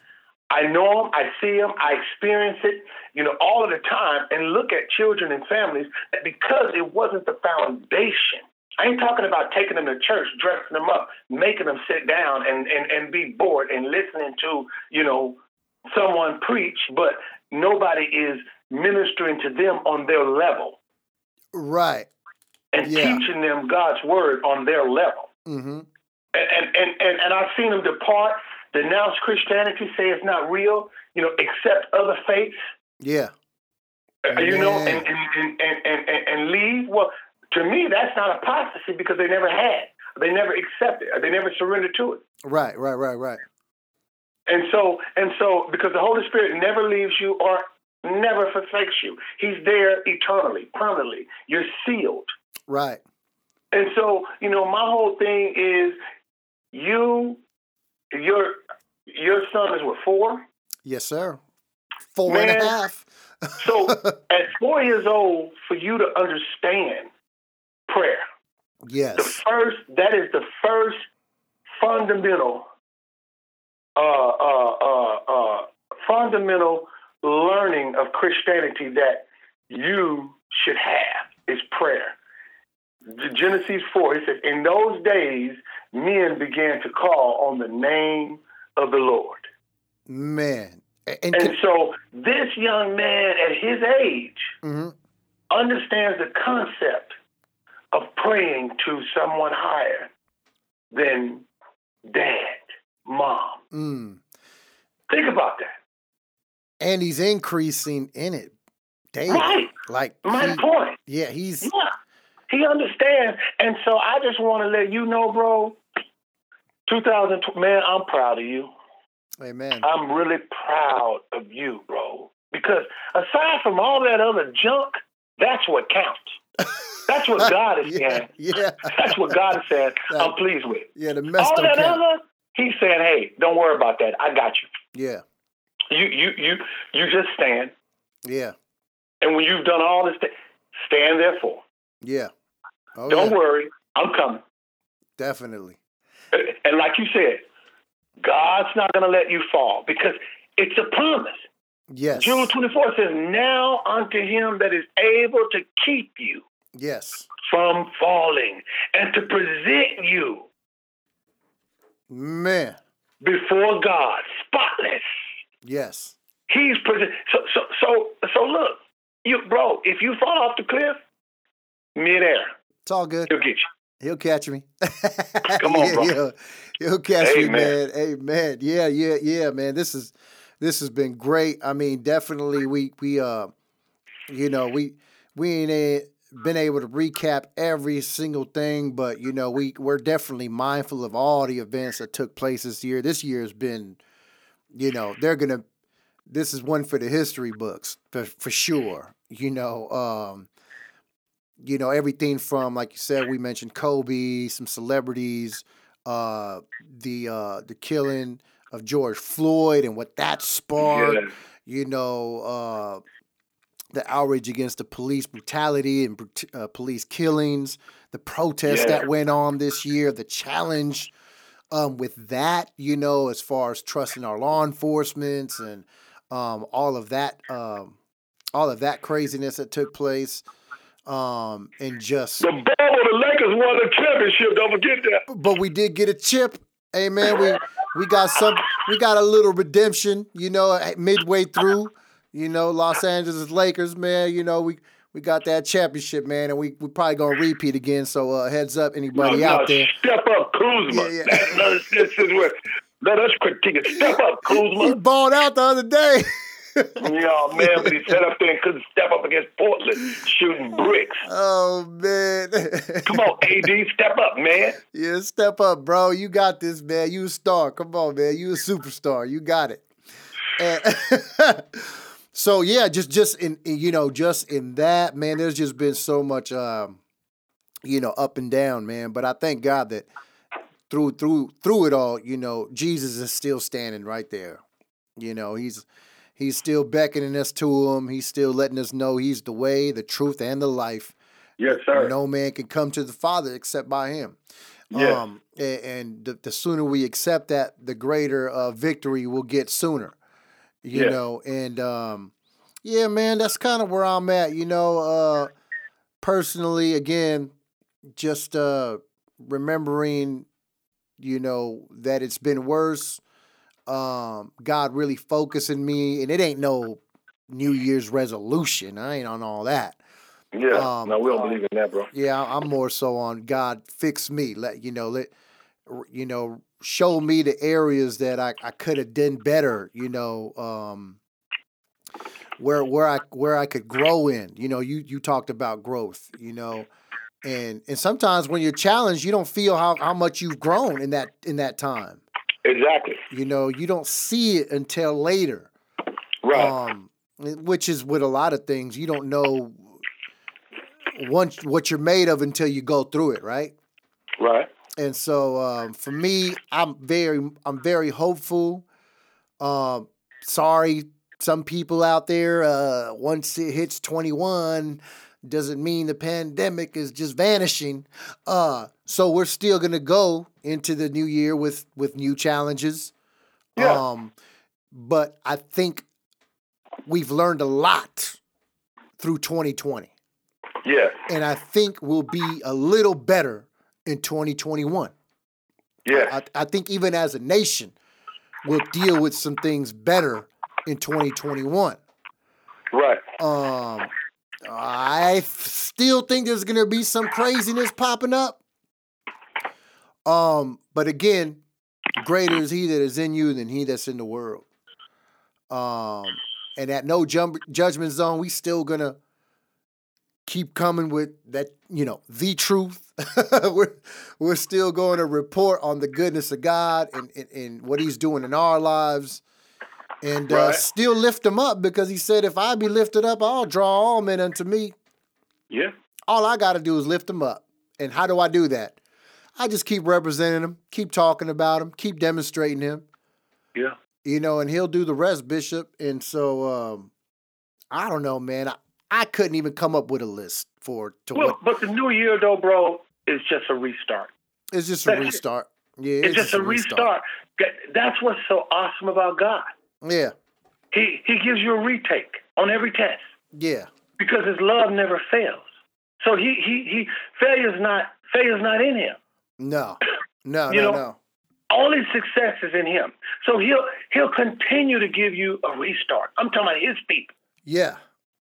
I know them, I see them, I experience it, you know, all of the time, and look at children and families that because it wasn't the foundation. I ain't talking about taking them to church, dressing them up, making them sit down and, and, and be bored and listening to, you know, someone preach, but nobody is ministering to them on their level Right. and Yeah. teaching them God's word on their level. Mm-hmm. And, and, and, and, and I've seen them depart, denounce Christianity, say it's not real, you know, accept other faiths, Yeah. uh, you know, and, and, and, and, and, and, and leave. Well, to me, that's not apostasy because they never had. They never accepted. They never surrendered to it. Right. Right. Right. Right. And so, and so, because the Holy Spirit never leaves you or never forsakes you, He's there eternally, permanently. You're sealed. Right. And so, you know, my whole thing is you, your, your son is what four. Yes, sir. Four and a half. So, at four years old, for you to understand prayer, Yes. the first that is the first fundamental, uh, uh, uh, uh, fundamental learning of Christianity that you should have is prayer. Genesis 4, it says, In those days, men began to call on the name of the Lord. Man. And, And can, so, this young man at his age mhm. understands the concept of praying to someone higher than dad, mom. mm. Think about that. And he's increasing in it daily. Right. Like My he- point. Yeah, he's Yeah. He understands. And so I just want to let you know, bro, 2000, man, I'm proud of you. Amen. I'm really proud of you, bro. Because aside from all that other junk, that's what counts. That's what God is yeah, saying. yeah, That's what God is saying. I'm pleased with. yeah. The mess All that count. other, he's saying, hey, don't worry about that. I got you. Yeah, You you you you just stand. yeah, And when you've done all this, stand there for. yeah. Oh, Don't yeah, worry, I'm coming. definitely. And like you said, God's not going to let you fall because it's a promise. Yes, Jude 24 says, Now unto him that is able to keep you yes, from falling and to present you man. before God spotless. Yes, He's present. So, so, so, so look, you, bro, if you fall off the cliff, midair, it's all good. he'll get you. He'll catch me. Come on, yeah, bro. He'll, he'll catch me, man. Amen. Yeah, yeah, yeah, man. This is this has been great. I mean, definitely we we uh you know, we we ain't eh, been able to recap every single thing, but you know, we we're definitely mindful of all the events that took place this year. This year has been, you know, they're gonna this is one for the history books for, for sure. You know, um, you know everything from like you said we mentioned kobe some celebrities uh the uh the killing of george floyd and what that sparked Yeah. you know uh the outrage against the police brutality and uh, police killings the protests Yeah. that went on this year the challenge um with that you know as far as trusting our law enforcement and um all of that um all of that craziness that took place um and just The ball of the Lakers won the championship. Don't forget that. but we did get a chip hey man we we got some we got a little redemption you know midway through you know los angeles lakers man you know we we got that championship man and we we probably gonna repeat again so uh heads up anybody No, out there Step up, Kuzma. Yeah, yeah. No, this, this is what. Let us critique it. Step up, Kuzma. he balled out the other day yeah, man, but he sat up there and couldn't step up against Portland shooting bricks. oh man Come on, AD, step up, man. Yeah, step up, bro. You got this, man. You a star. Come on, man. You a superstar. You got it. And so yeah, just just in in, you know, just in that, man, there's just been so much um, you know, up and down, man. But I thank God that through through through it all, you know, Jesus is still standing right there. You know, he's he's still beckoning us to him. He's still letting us know he's the way, the truth, and the life. Yes, sir. No man can come to the Father except by him. Yes. Um, a- and the, the sooner we accept that, the greater uh, victory we'll get sooner. You Yeah. know, and um, yeah, man, that's kind of where I'm at. You know, uh, personally, again, just uh, remembering, you know, that it's been worse. Um, God really focusing me, and it ain't no New Year's resolution. I ain't on all that. yeah. um, no, we don't believe in that, bro. Yeah, I'm more so on God fix me. Let you know, let you know, show me the areas that I, I could have done better, you know, um where where I where I could grow in. You know, you you talked about growth, you know. And and sometimes when you're challenged, you don't feel how, how much you've grown in that in that time. Exactly. You know, you don't see it until later. Right. Um, which is with a lot of things, you don't know once what you're made of until you go through it, right? right. And so um, for me, I'm very I'm very hopeful. Um, sorry, some people out there. Uh, once it hits 21, doesn't mean the pandemic is just vanishing. Uh, so we're still gonna go into the new year with with new challenges. Yeah. Um, but I think we've learned a lot through 2020 Yeah. and I think we'll be a little better in 2021. Yeah. I, I think even as a nation, we'll deal with some things better in 2021. right. Um, I still think there's gonna be some craziness popping up. Um, but again, greater is he that is in you than he that's in the world. Um, And at no jump, judgment zone, we still gonna keep coming with that, you know, the truth. we're we're still going to report on the goodness of God and, and, and what He's doing in our lives, and uh, Right. still lift Him up because He said, "If I be lifted up, I'll draw all men unto me." Yeah. All I got to do is lift Him up. And how do I do that? I just keep representing Him, keep talking about Him, keep demonstrating Him Yeah. you know, and he'll do the rest, Bishop. And so, um, I don't know, man. I, I couldn't even come up with a list for to Well, what. but the new year though, bro, is just a restart. It's just a that's it. restart. Yeah, It's, just a restart. That's what's so awesome about God. Yeah, He he gives you a retake on every test yeah, because his love never fails. So he he he failure's not failure's not in him. no, no, You no, know, no. All his success is in him. So he'll he'll continue to give you a restart. I'm talking about his people. Yeah,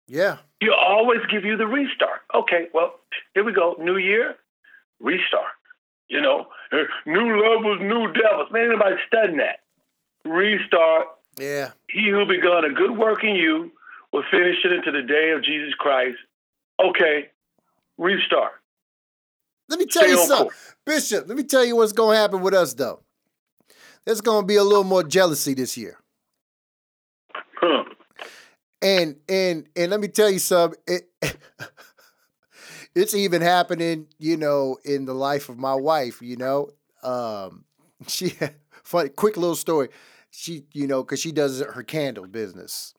yeah, He'll always give you the restart. Okay, well, here we go. New year, restart. You know, new levels, new devils. Man, anybody studying that? Restart. Yeah. He who begun a good work in you will finish it into the day of Jesus Christ. Okay, restart. Let me tell Stay you something, course. Bishop. Let me tell you what's gonna happen with us though. There's gonna be a little more jealousy this year. Huh. And and and let me tell you something. It, it's even happening, you know, in the life of my wife. You know, um, she funny quick little story. She, you know, because she does her candle business,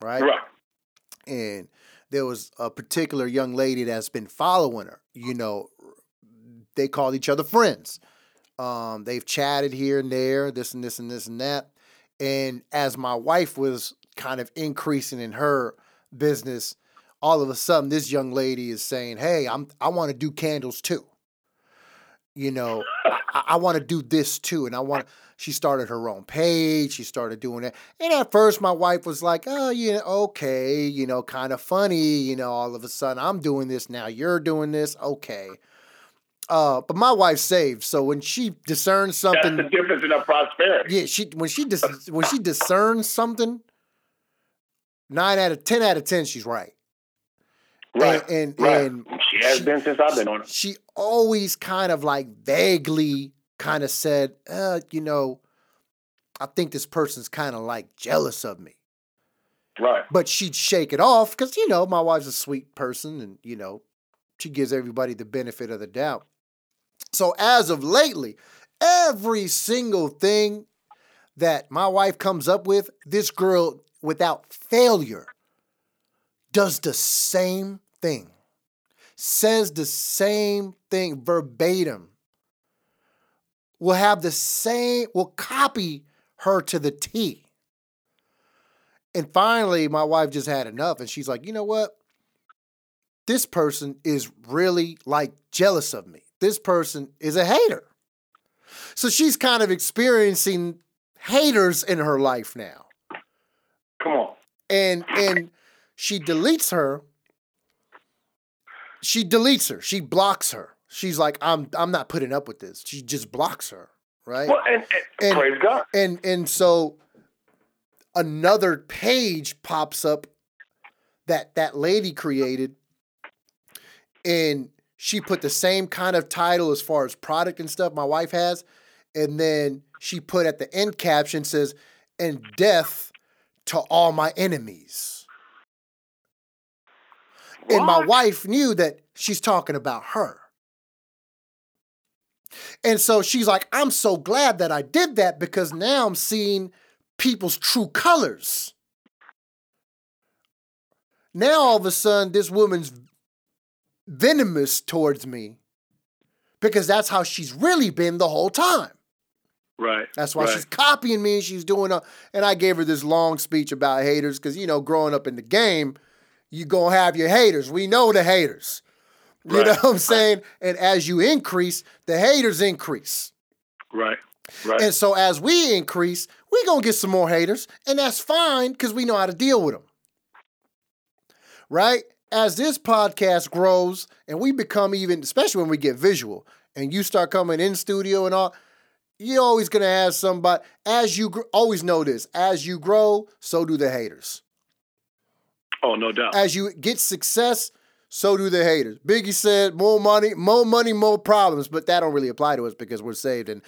right? Right. And there was a particular young lady that's been following her. You know, they called each other friends. Um, they've chatted here and there, this and this and this and that. And as my wife was kind of increasing in her business, all of a sudden this young lady is saying, "Hey, I'm I want to do candles too. You know, I, I want to do this too, and I want." She started her own page. She started doing it, and at first my wife was like, "Oh, yeah, okay, you know, kind of funny. You know, all of a sudden I'm doing this now. You're doing this, okay." Uh, but my wife saved, so when she discerns That's something, the difference in our prosperity. yeah, she when she dis- when she discerns something, nine out of ten out of ten, she's right. Right. And and, right. and she has been since I've been on it. she always kind of like vaguely kind of said, uh, you know, I think this person's kind of like jealous of me. Right. But she'd shake it off because, you know, my wife's a sweet person and, you know, she gives everybody the benefit of the doubt. So as of lately, every single thing that my wife comes up with, this girl, without failure, does the same thing, says the same thing verbatim, will have the same, will copy her to the T. And finally, my wife just had enough and she's like, you know what? This person is really like jealous of me. This person is a hater. So she's kind of experiencing haters in her life now. Come on. And and she deletes her. She deletes her. She blocks her. She's like, I'm I'm not putting up with this. She just blocks her, right? Well, and, and, And- praise God. and and so another page pops up that that lady created and she put the same kind of title as far as product and stuff my wife has and then she put at the end caption says and death to all my enemies and my wife knew that she's talking about her and so she's like, I'm so glad that I did that because now I'm seeing people's true colors. Now all of a sudden, this woman's venomous towards me because that's how she's really been the whole time. Right. That's why right. she's copying me. She's doing a, and I gave her this long speech about haters because you know, growing up in the game, you gonna have your haters. We know the haters. You Right, know what I'm saying? And as you increase, the haters increase. Right. Right. And so as we increase, we're gonna get some more haters, and that's fine because we know how to deal with them. Right? As this podcast grows and we become even, especially when we get visual, and you start coming in studio and all, you're always gonna have somebody. As you gr- always know this, as you grow, so do the haters. Oh, no doubt. As you get success, so do the haters. Biggie said, "More money, more money, more problems," but that don't really apply to us because we're saved and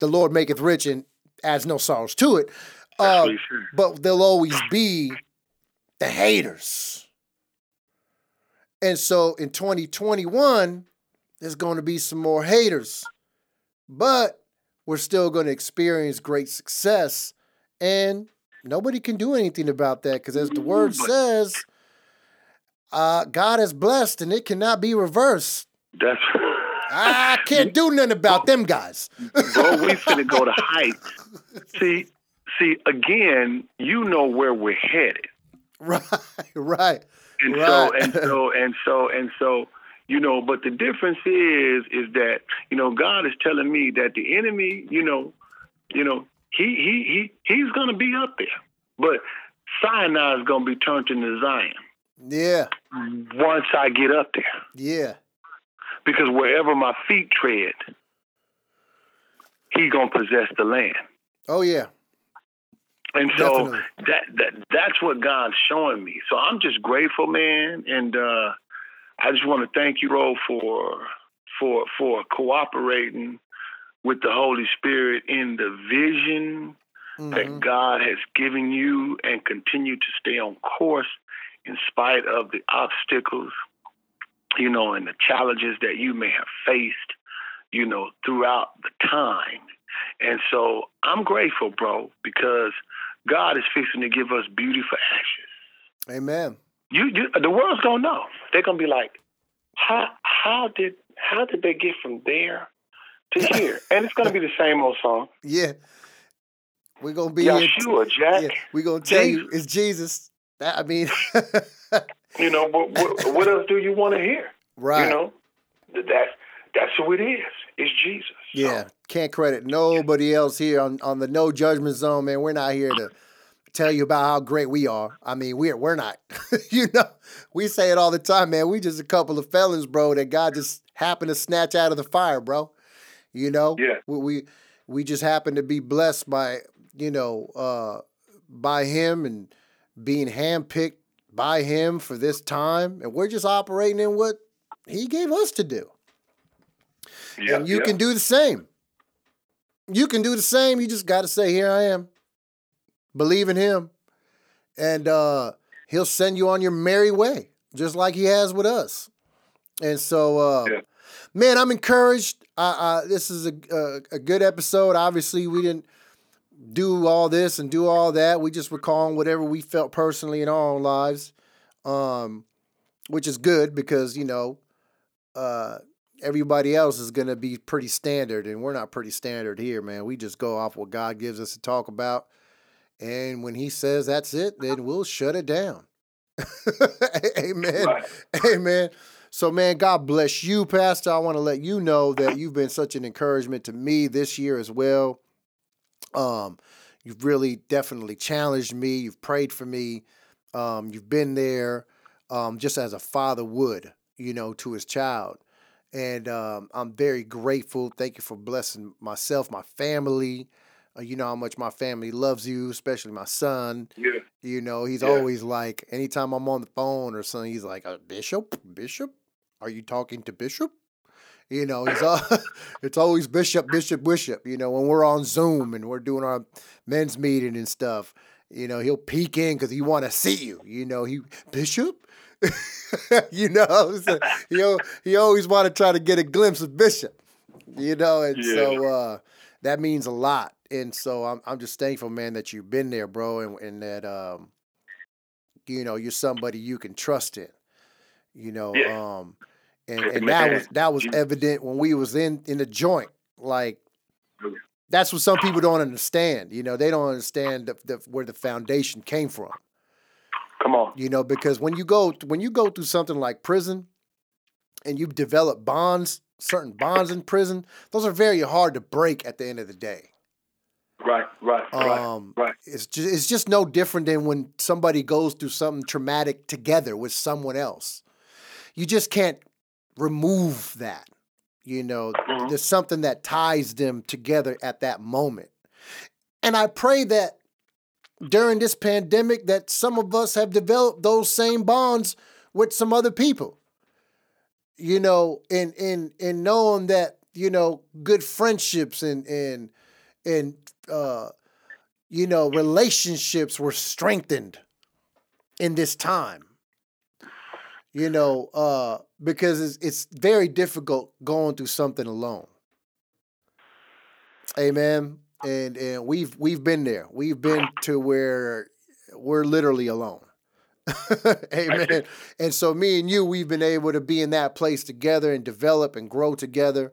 the Lord maketh rich and adds no sorrows to it. Uh, but there'll always be the haters. And so in 2021, there's going to be some more haters, but we're still going to experience great success. And nobody can do anything about that because, as the word says, uh, God is blessed and it cannot be reversed. That's I can't do nothing about them guys. Bro, we finna go to heights. See, see, again, you know where we're headed. Right, right. And right. so and so and so and so, you know, but the difference is is that, you know, God is telling me that the enemy, you know, you know, he he he he's gonna be up there. But Sinai is gonna be turned into Zion. Yeah. Once I get up there. Yeah. Because wherever my feet tread, he gonna possess the land. Oh yeah. And so that that that's what God's showing me. So I'm just grateful, man, and uh, I just want to thank you, Ro, for for for cooperating with the Holy Spirit in the vision mm-hmm. that God has given you, and continue to stay on course in spite of the obstacles, you know, and the challenges that you may have faced, you know, throughout the time. And so I'm grateful, bro, because God is fixing to give us beauty for ashes. Amen. You, you the world's gonna know. They're gonna be like, how how did how did they get from there to here? and it's gonna be the same old song. Yeah. We're gonna be Yeshua, Jack. Yeah, we're gonna tell Jesus. you it's Jesus. That, I mean You know, what, what, what else do you want to hear? Right. You know? That's that's who it is. It's Jesus. Yeah. So. Can't credit nobody else here on, on the no judgment zone, man. We're not here to tell you about how great we are. I mean, we're we're not. you know, we say it all the time, man. We just a couple of felons, bro, that God just happened to snatch out of the fire, bro. You know? Yeah. We we, we just happen to be blessed by, you know, uh by him and being handpicked by him for this time. And we're just operating in what he gave us to do. Yeah, and you yeah. can do the same. You can do the same. You just got to say, Here I am. Believe in him. And uh, he'll send you on your merry way, just like he has with us. And so, uh, yeah. Man, I'm encouraged. Uh, this is a, a, a, good episode. Obviously, we didn't do all this and do all that. We just recalling whatever we felt personally in our own lives, um, which is good because, you know, uh, everybody else is going to be pretty standard, and we're not pretty standard here, man. We just go off what God gives us to talk about. And when He says that's it, then we'll shut it down. Amen. Right. Amen. So, man, God bless you, Pastor. I want to let you know that you've been such an encouragement to me this year as well. Um, you've really definitely challenged me. You've prayed for me. Um, you've been there um, just as a father would, you know, to his child. And um, I'm very grateful. Thank you for blessing myself, my family. Uh, you know how much my family loves you, especially my son. Yeah. You know, he's yeah. always like, anytime I'm on the phone or something, he's like, uh, Bishop, Bishop, are you talking to Bishop? You know, he's all, it's always Bishop, Bishop, Bishop. You know, when we're on Zoom and we're doing our men's meeting and stuff, you know, he'll peek in because he want to see you. You know, he Bishop, you know, so he he always want to try to get a glimpse of Bishop, you know, and yeah. so uh, that means a lot. And so I'm I'm just thankful, man, that you've been there, bro, and, and that um, you know, you're somebody you can trust in, you know, yeah. um, and and that was that was evident when we was in in the joint, like. That's what some people don't understand. You know, they don't understand the, the, where the foundation came from. Come on. You know, because when you go when you go through something like prison and you develop bonds, certain bonds in prison, those are very hard to break at the end of the day. Right, right, um, right, right. It's just, it's just no different than when somebody goes through something traumatic together with someone else. You just can't remove that. You know, mm-hmm. there's something that ties them together at that moment. And I pray that during this pandemic that some of us have developed those same bonds with some other people. You know, in in in knowing that you know good friendships and and and uh, you know relationships were strengthened in this time. You know, uh, because it's, it's very difficult going through something alone. Amen. And and we've we've been there. We've been to where we're literally alone. Amen. And so me and you, we've been able to be in that place together and develop and grow together,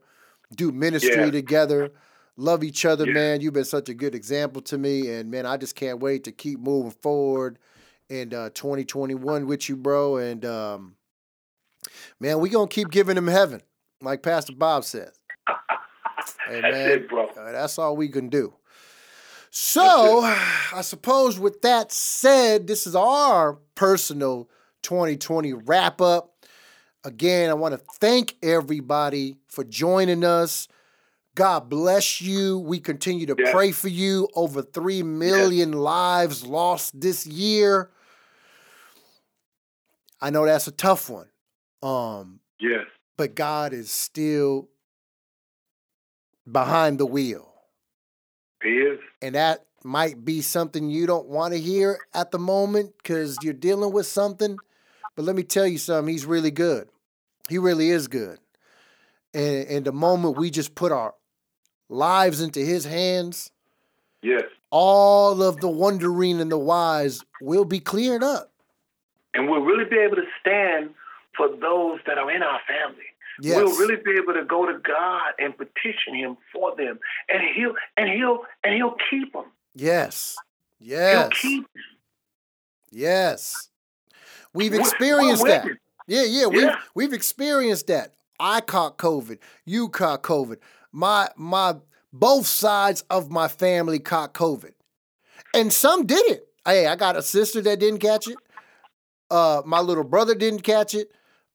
do ministry yeah. together, love each other, yeah. man. You've been such a good example to me. And man, I just can't wait to keep moving forward in uh, 2021 with you, bro. And um, man, we gonna keep giving him heaven, like Pastor Bob says. Hey, that's man, it, bro. Uh, that's all we can do. So, I suppose with that said, this is our personal 2020 wrap up. Again, I want to thank everybody for joining us. God bless you. We continue to yeah. pray for you. Over 3 million yeah. lives lost this year. I know that's a tough one. Um, yes. But God is still behind the wheel. He is. And that might be something you don't want to hear at the moment because you're dealing with something. But let me tell you something, he's really good. He really is good. And, and the moment we just put our lives into his hands, yes, all of the wondering and the wise will be cleared up. And we'll really be able to stand for those that are in our family. Yes. We'll really be able to go to God and petition Him for them, and He'll and He'll and He'll keep them. Yes, yes, He'll keep them. Yes, we've experienced that. Yeah, yeah, we've yeah. we've experienced that. I caught COVID. You caught COVID. My my both sides of my family caught COVID, and some did it. Hey, I got a sister that didn't catch it. Uh, my little brother didn't catch it.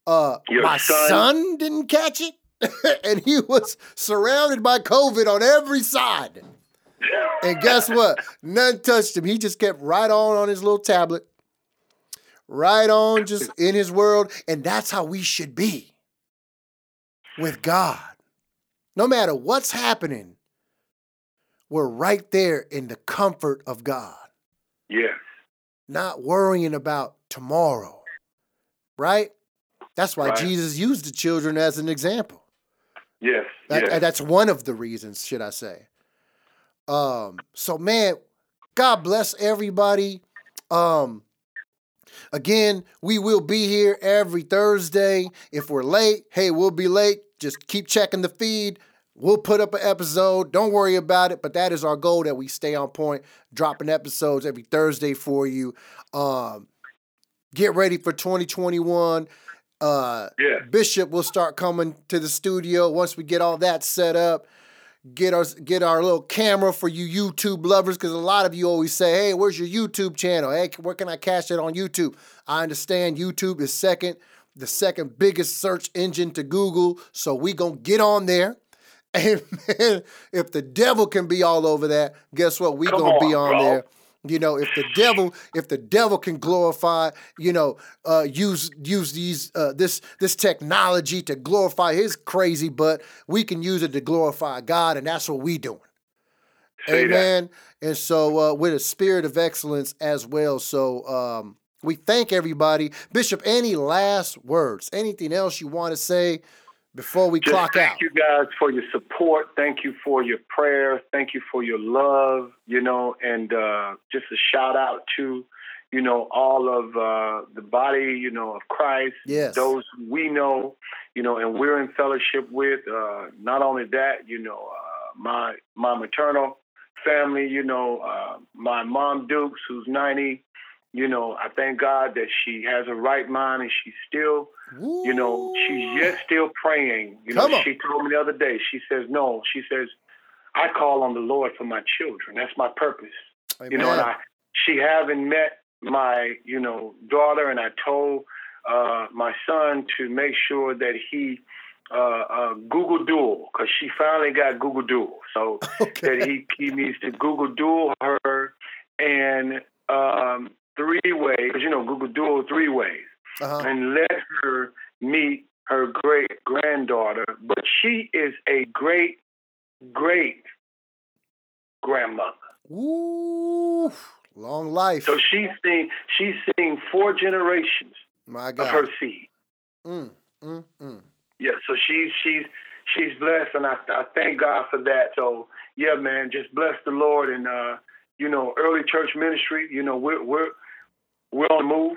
Uh, my son? son didn't catch it, and he was surrounded by COVID on every side. And guess what? None touched him. He just kept right on on his little tablet, right on just in his world. And that's how we should be with God. No matter what's happening, we're right there in the comfort of God. Yes. Not worrying about tomorrow, right? That's why right. Jesus used the children as an example. Yes, that, yes. That's one of the reasons, should I say. Um, so man, God bless everybody. Um, again, we will be here every Thursday. If we're late, hey, we'll be late. Just keep checking the feed. We'll put up an episode. Don't worry about it. But that is our goal that we stay on point, dropping episodes every Thursday for you. Um, get ready for 2021. Uh, yeah. Bishop will start coming to the studio once we get all that set up. Get our get our little camera for you YouTube lovers because a lot of you always say, "Hey, where's your YouTube channel? Hey, where can I catch it on YouTube?" I understand YouTube is second, the second biggest search engine to Google, so we gonna get on there. And man, if the devil can be all over that, guess what? We Come gonna on, be on bro. there you know, if the devil, if the devil can glorify, you know, uh, use use these uh, this this technology to glorify his crazy butt, we can use it to glorify God, and that's what we doing. Say Amen. That. And so, uh, with a spirit of excellence as well. So, um, we thank everybody. Bishop, any last words? Anything else you want to say before we Just clock thank out. Thank you guys for your support. Thank you for your prayers. Thank you for your love, you know, and uh, just a shout out to, you know, all of uh, the body, you know, of Christ. Yes. Those we know, you know, and we're in fellowship with. Uh, not only that, you know, uh, my my maternal family, you know, uh, my mom Dukes, who's 90, you know, I thank God that she has a right mind and she's still, Ooh. you know, she's yet still praying. You Come know, on. she told me the other day, she says, no, she says, I call on the Lord for my children. That's my purpose. Amen. You know, and I, she haven't met my, you know, daughter, and I told uh, my son to make sure that he uh, uh, Google Duo because she finally got Google Duo. So okay. that he he needs to Google Duo her and um, three ways, you know, Google Duo three ways, Uh-huh. and let her meet her great granddaughter. But she is a great, great grandmother. Ooh, long life. So she's seen she's seen four generations My of her seed. Mm, mm, mm. Yeah, so she's she's she's blessed, and I I thank God for that. So yeah, man, just bless the Lord and uh, you know, early church ministry. You know, we're we're we're on the move.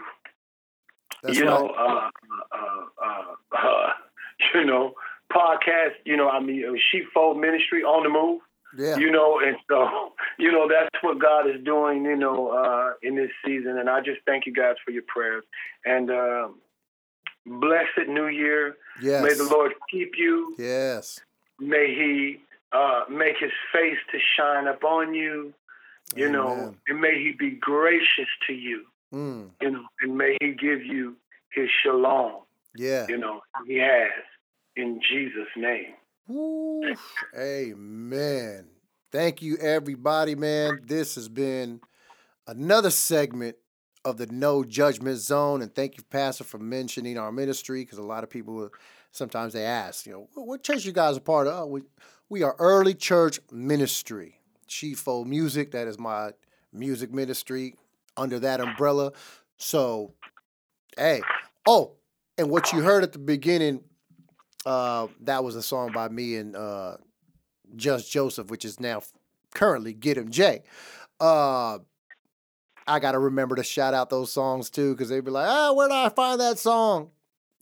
That's you right. know, uh, uh, uh, uh, you know, podcast. You know, I mean, uh, sheepfold ministry on the move. yeah. You know, and so you know that's what God is doing. You know, uh, in this season, and I just thank you guys for your prayers and um blessed New Year. yes. May the Lord keep you. Yes. May He uh, make His face to shine upon you. You know, and may He be gracious to you. Mm, You know, and may He give you His shalom. yeah. You know, He has in Jesus' name. Woo. Amen. Thank you, everybody, man. This has been another segment of the No Judgment Zone. And thank you, Pastor, for mentioning our ministry because a lot of people sometimes they ask, you know, "What- church you guys are part of? Oh, we, we are Early Church Ministry. Sheepfold Music, that is my music ministry under that umbrella. So, hey, oh, and what you heard at the beginning uh, that was a song by me and uh, Just Joseph, which is now currently Gitemjay. Uh, I got to remember to shout out those songs too, because they'd be like, ah, where did I find that song?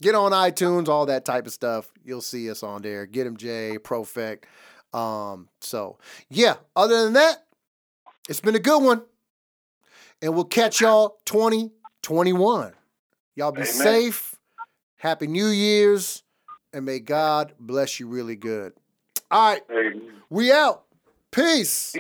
Get on iTunes, all that type of stuff. You'll see us on there. Get Him J, Project. Um, so, yeah, other than that, it's been a good one. And we'll catch y'all 2021. Y'all be Amen. safe. Happy New Year's and may God bless you really good. All right, Amen. we out. Peace.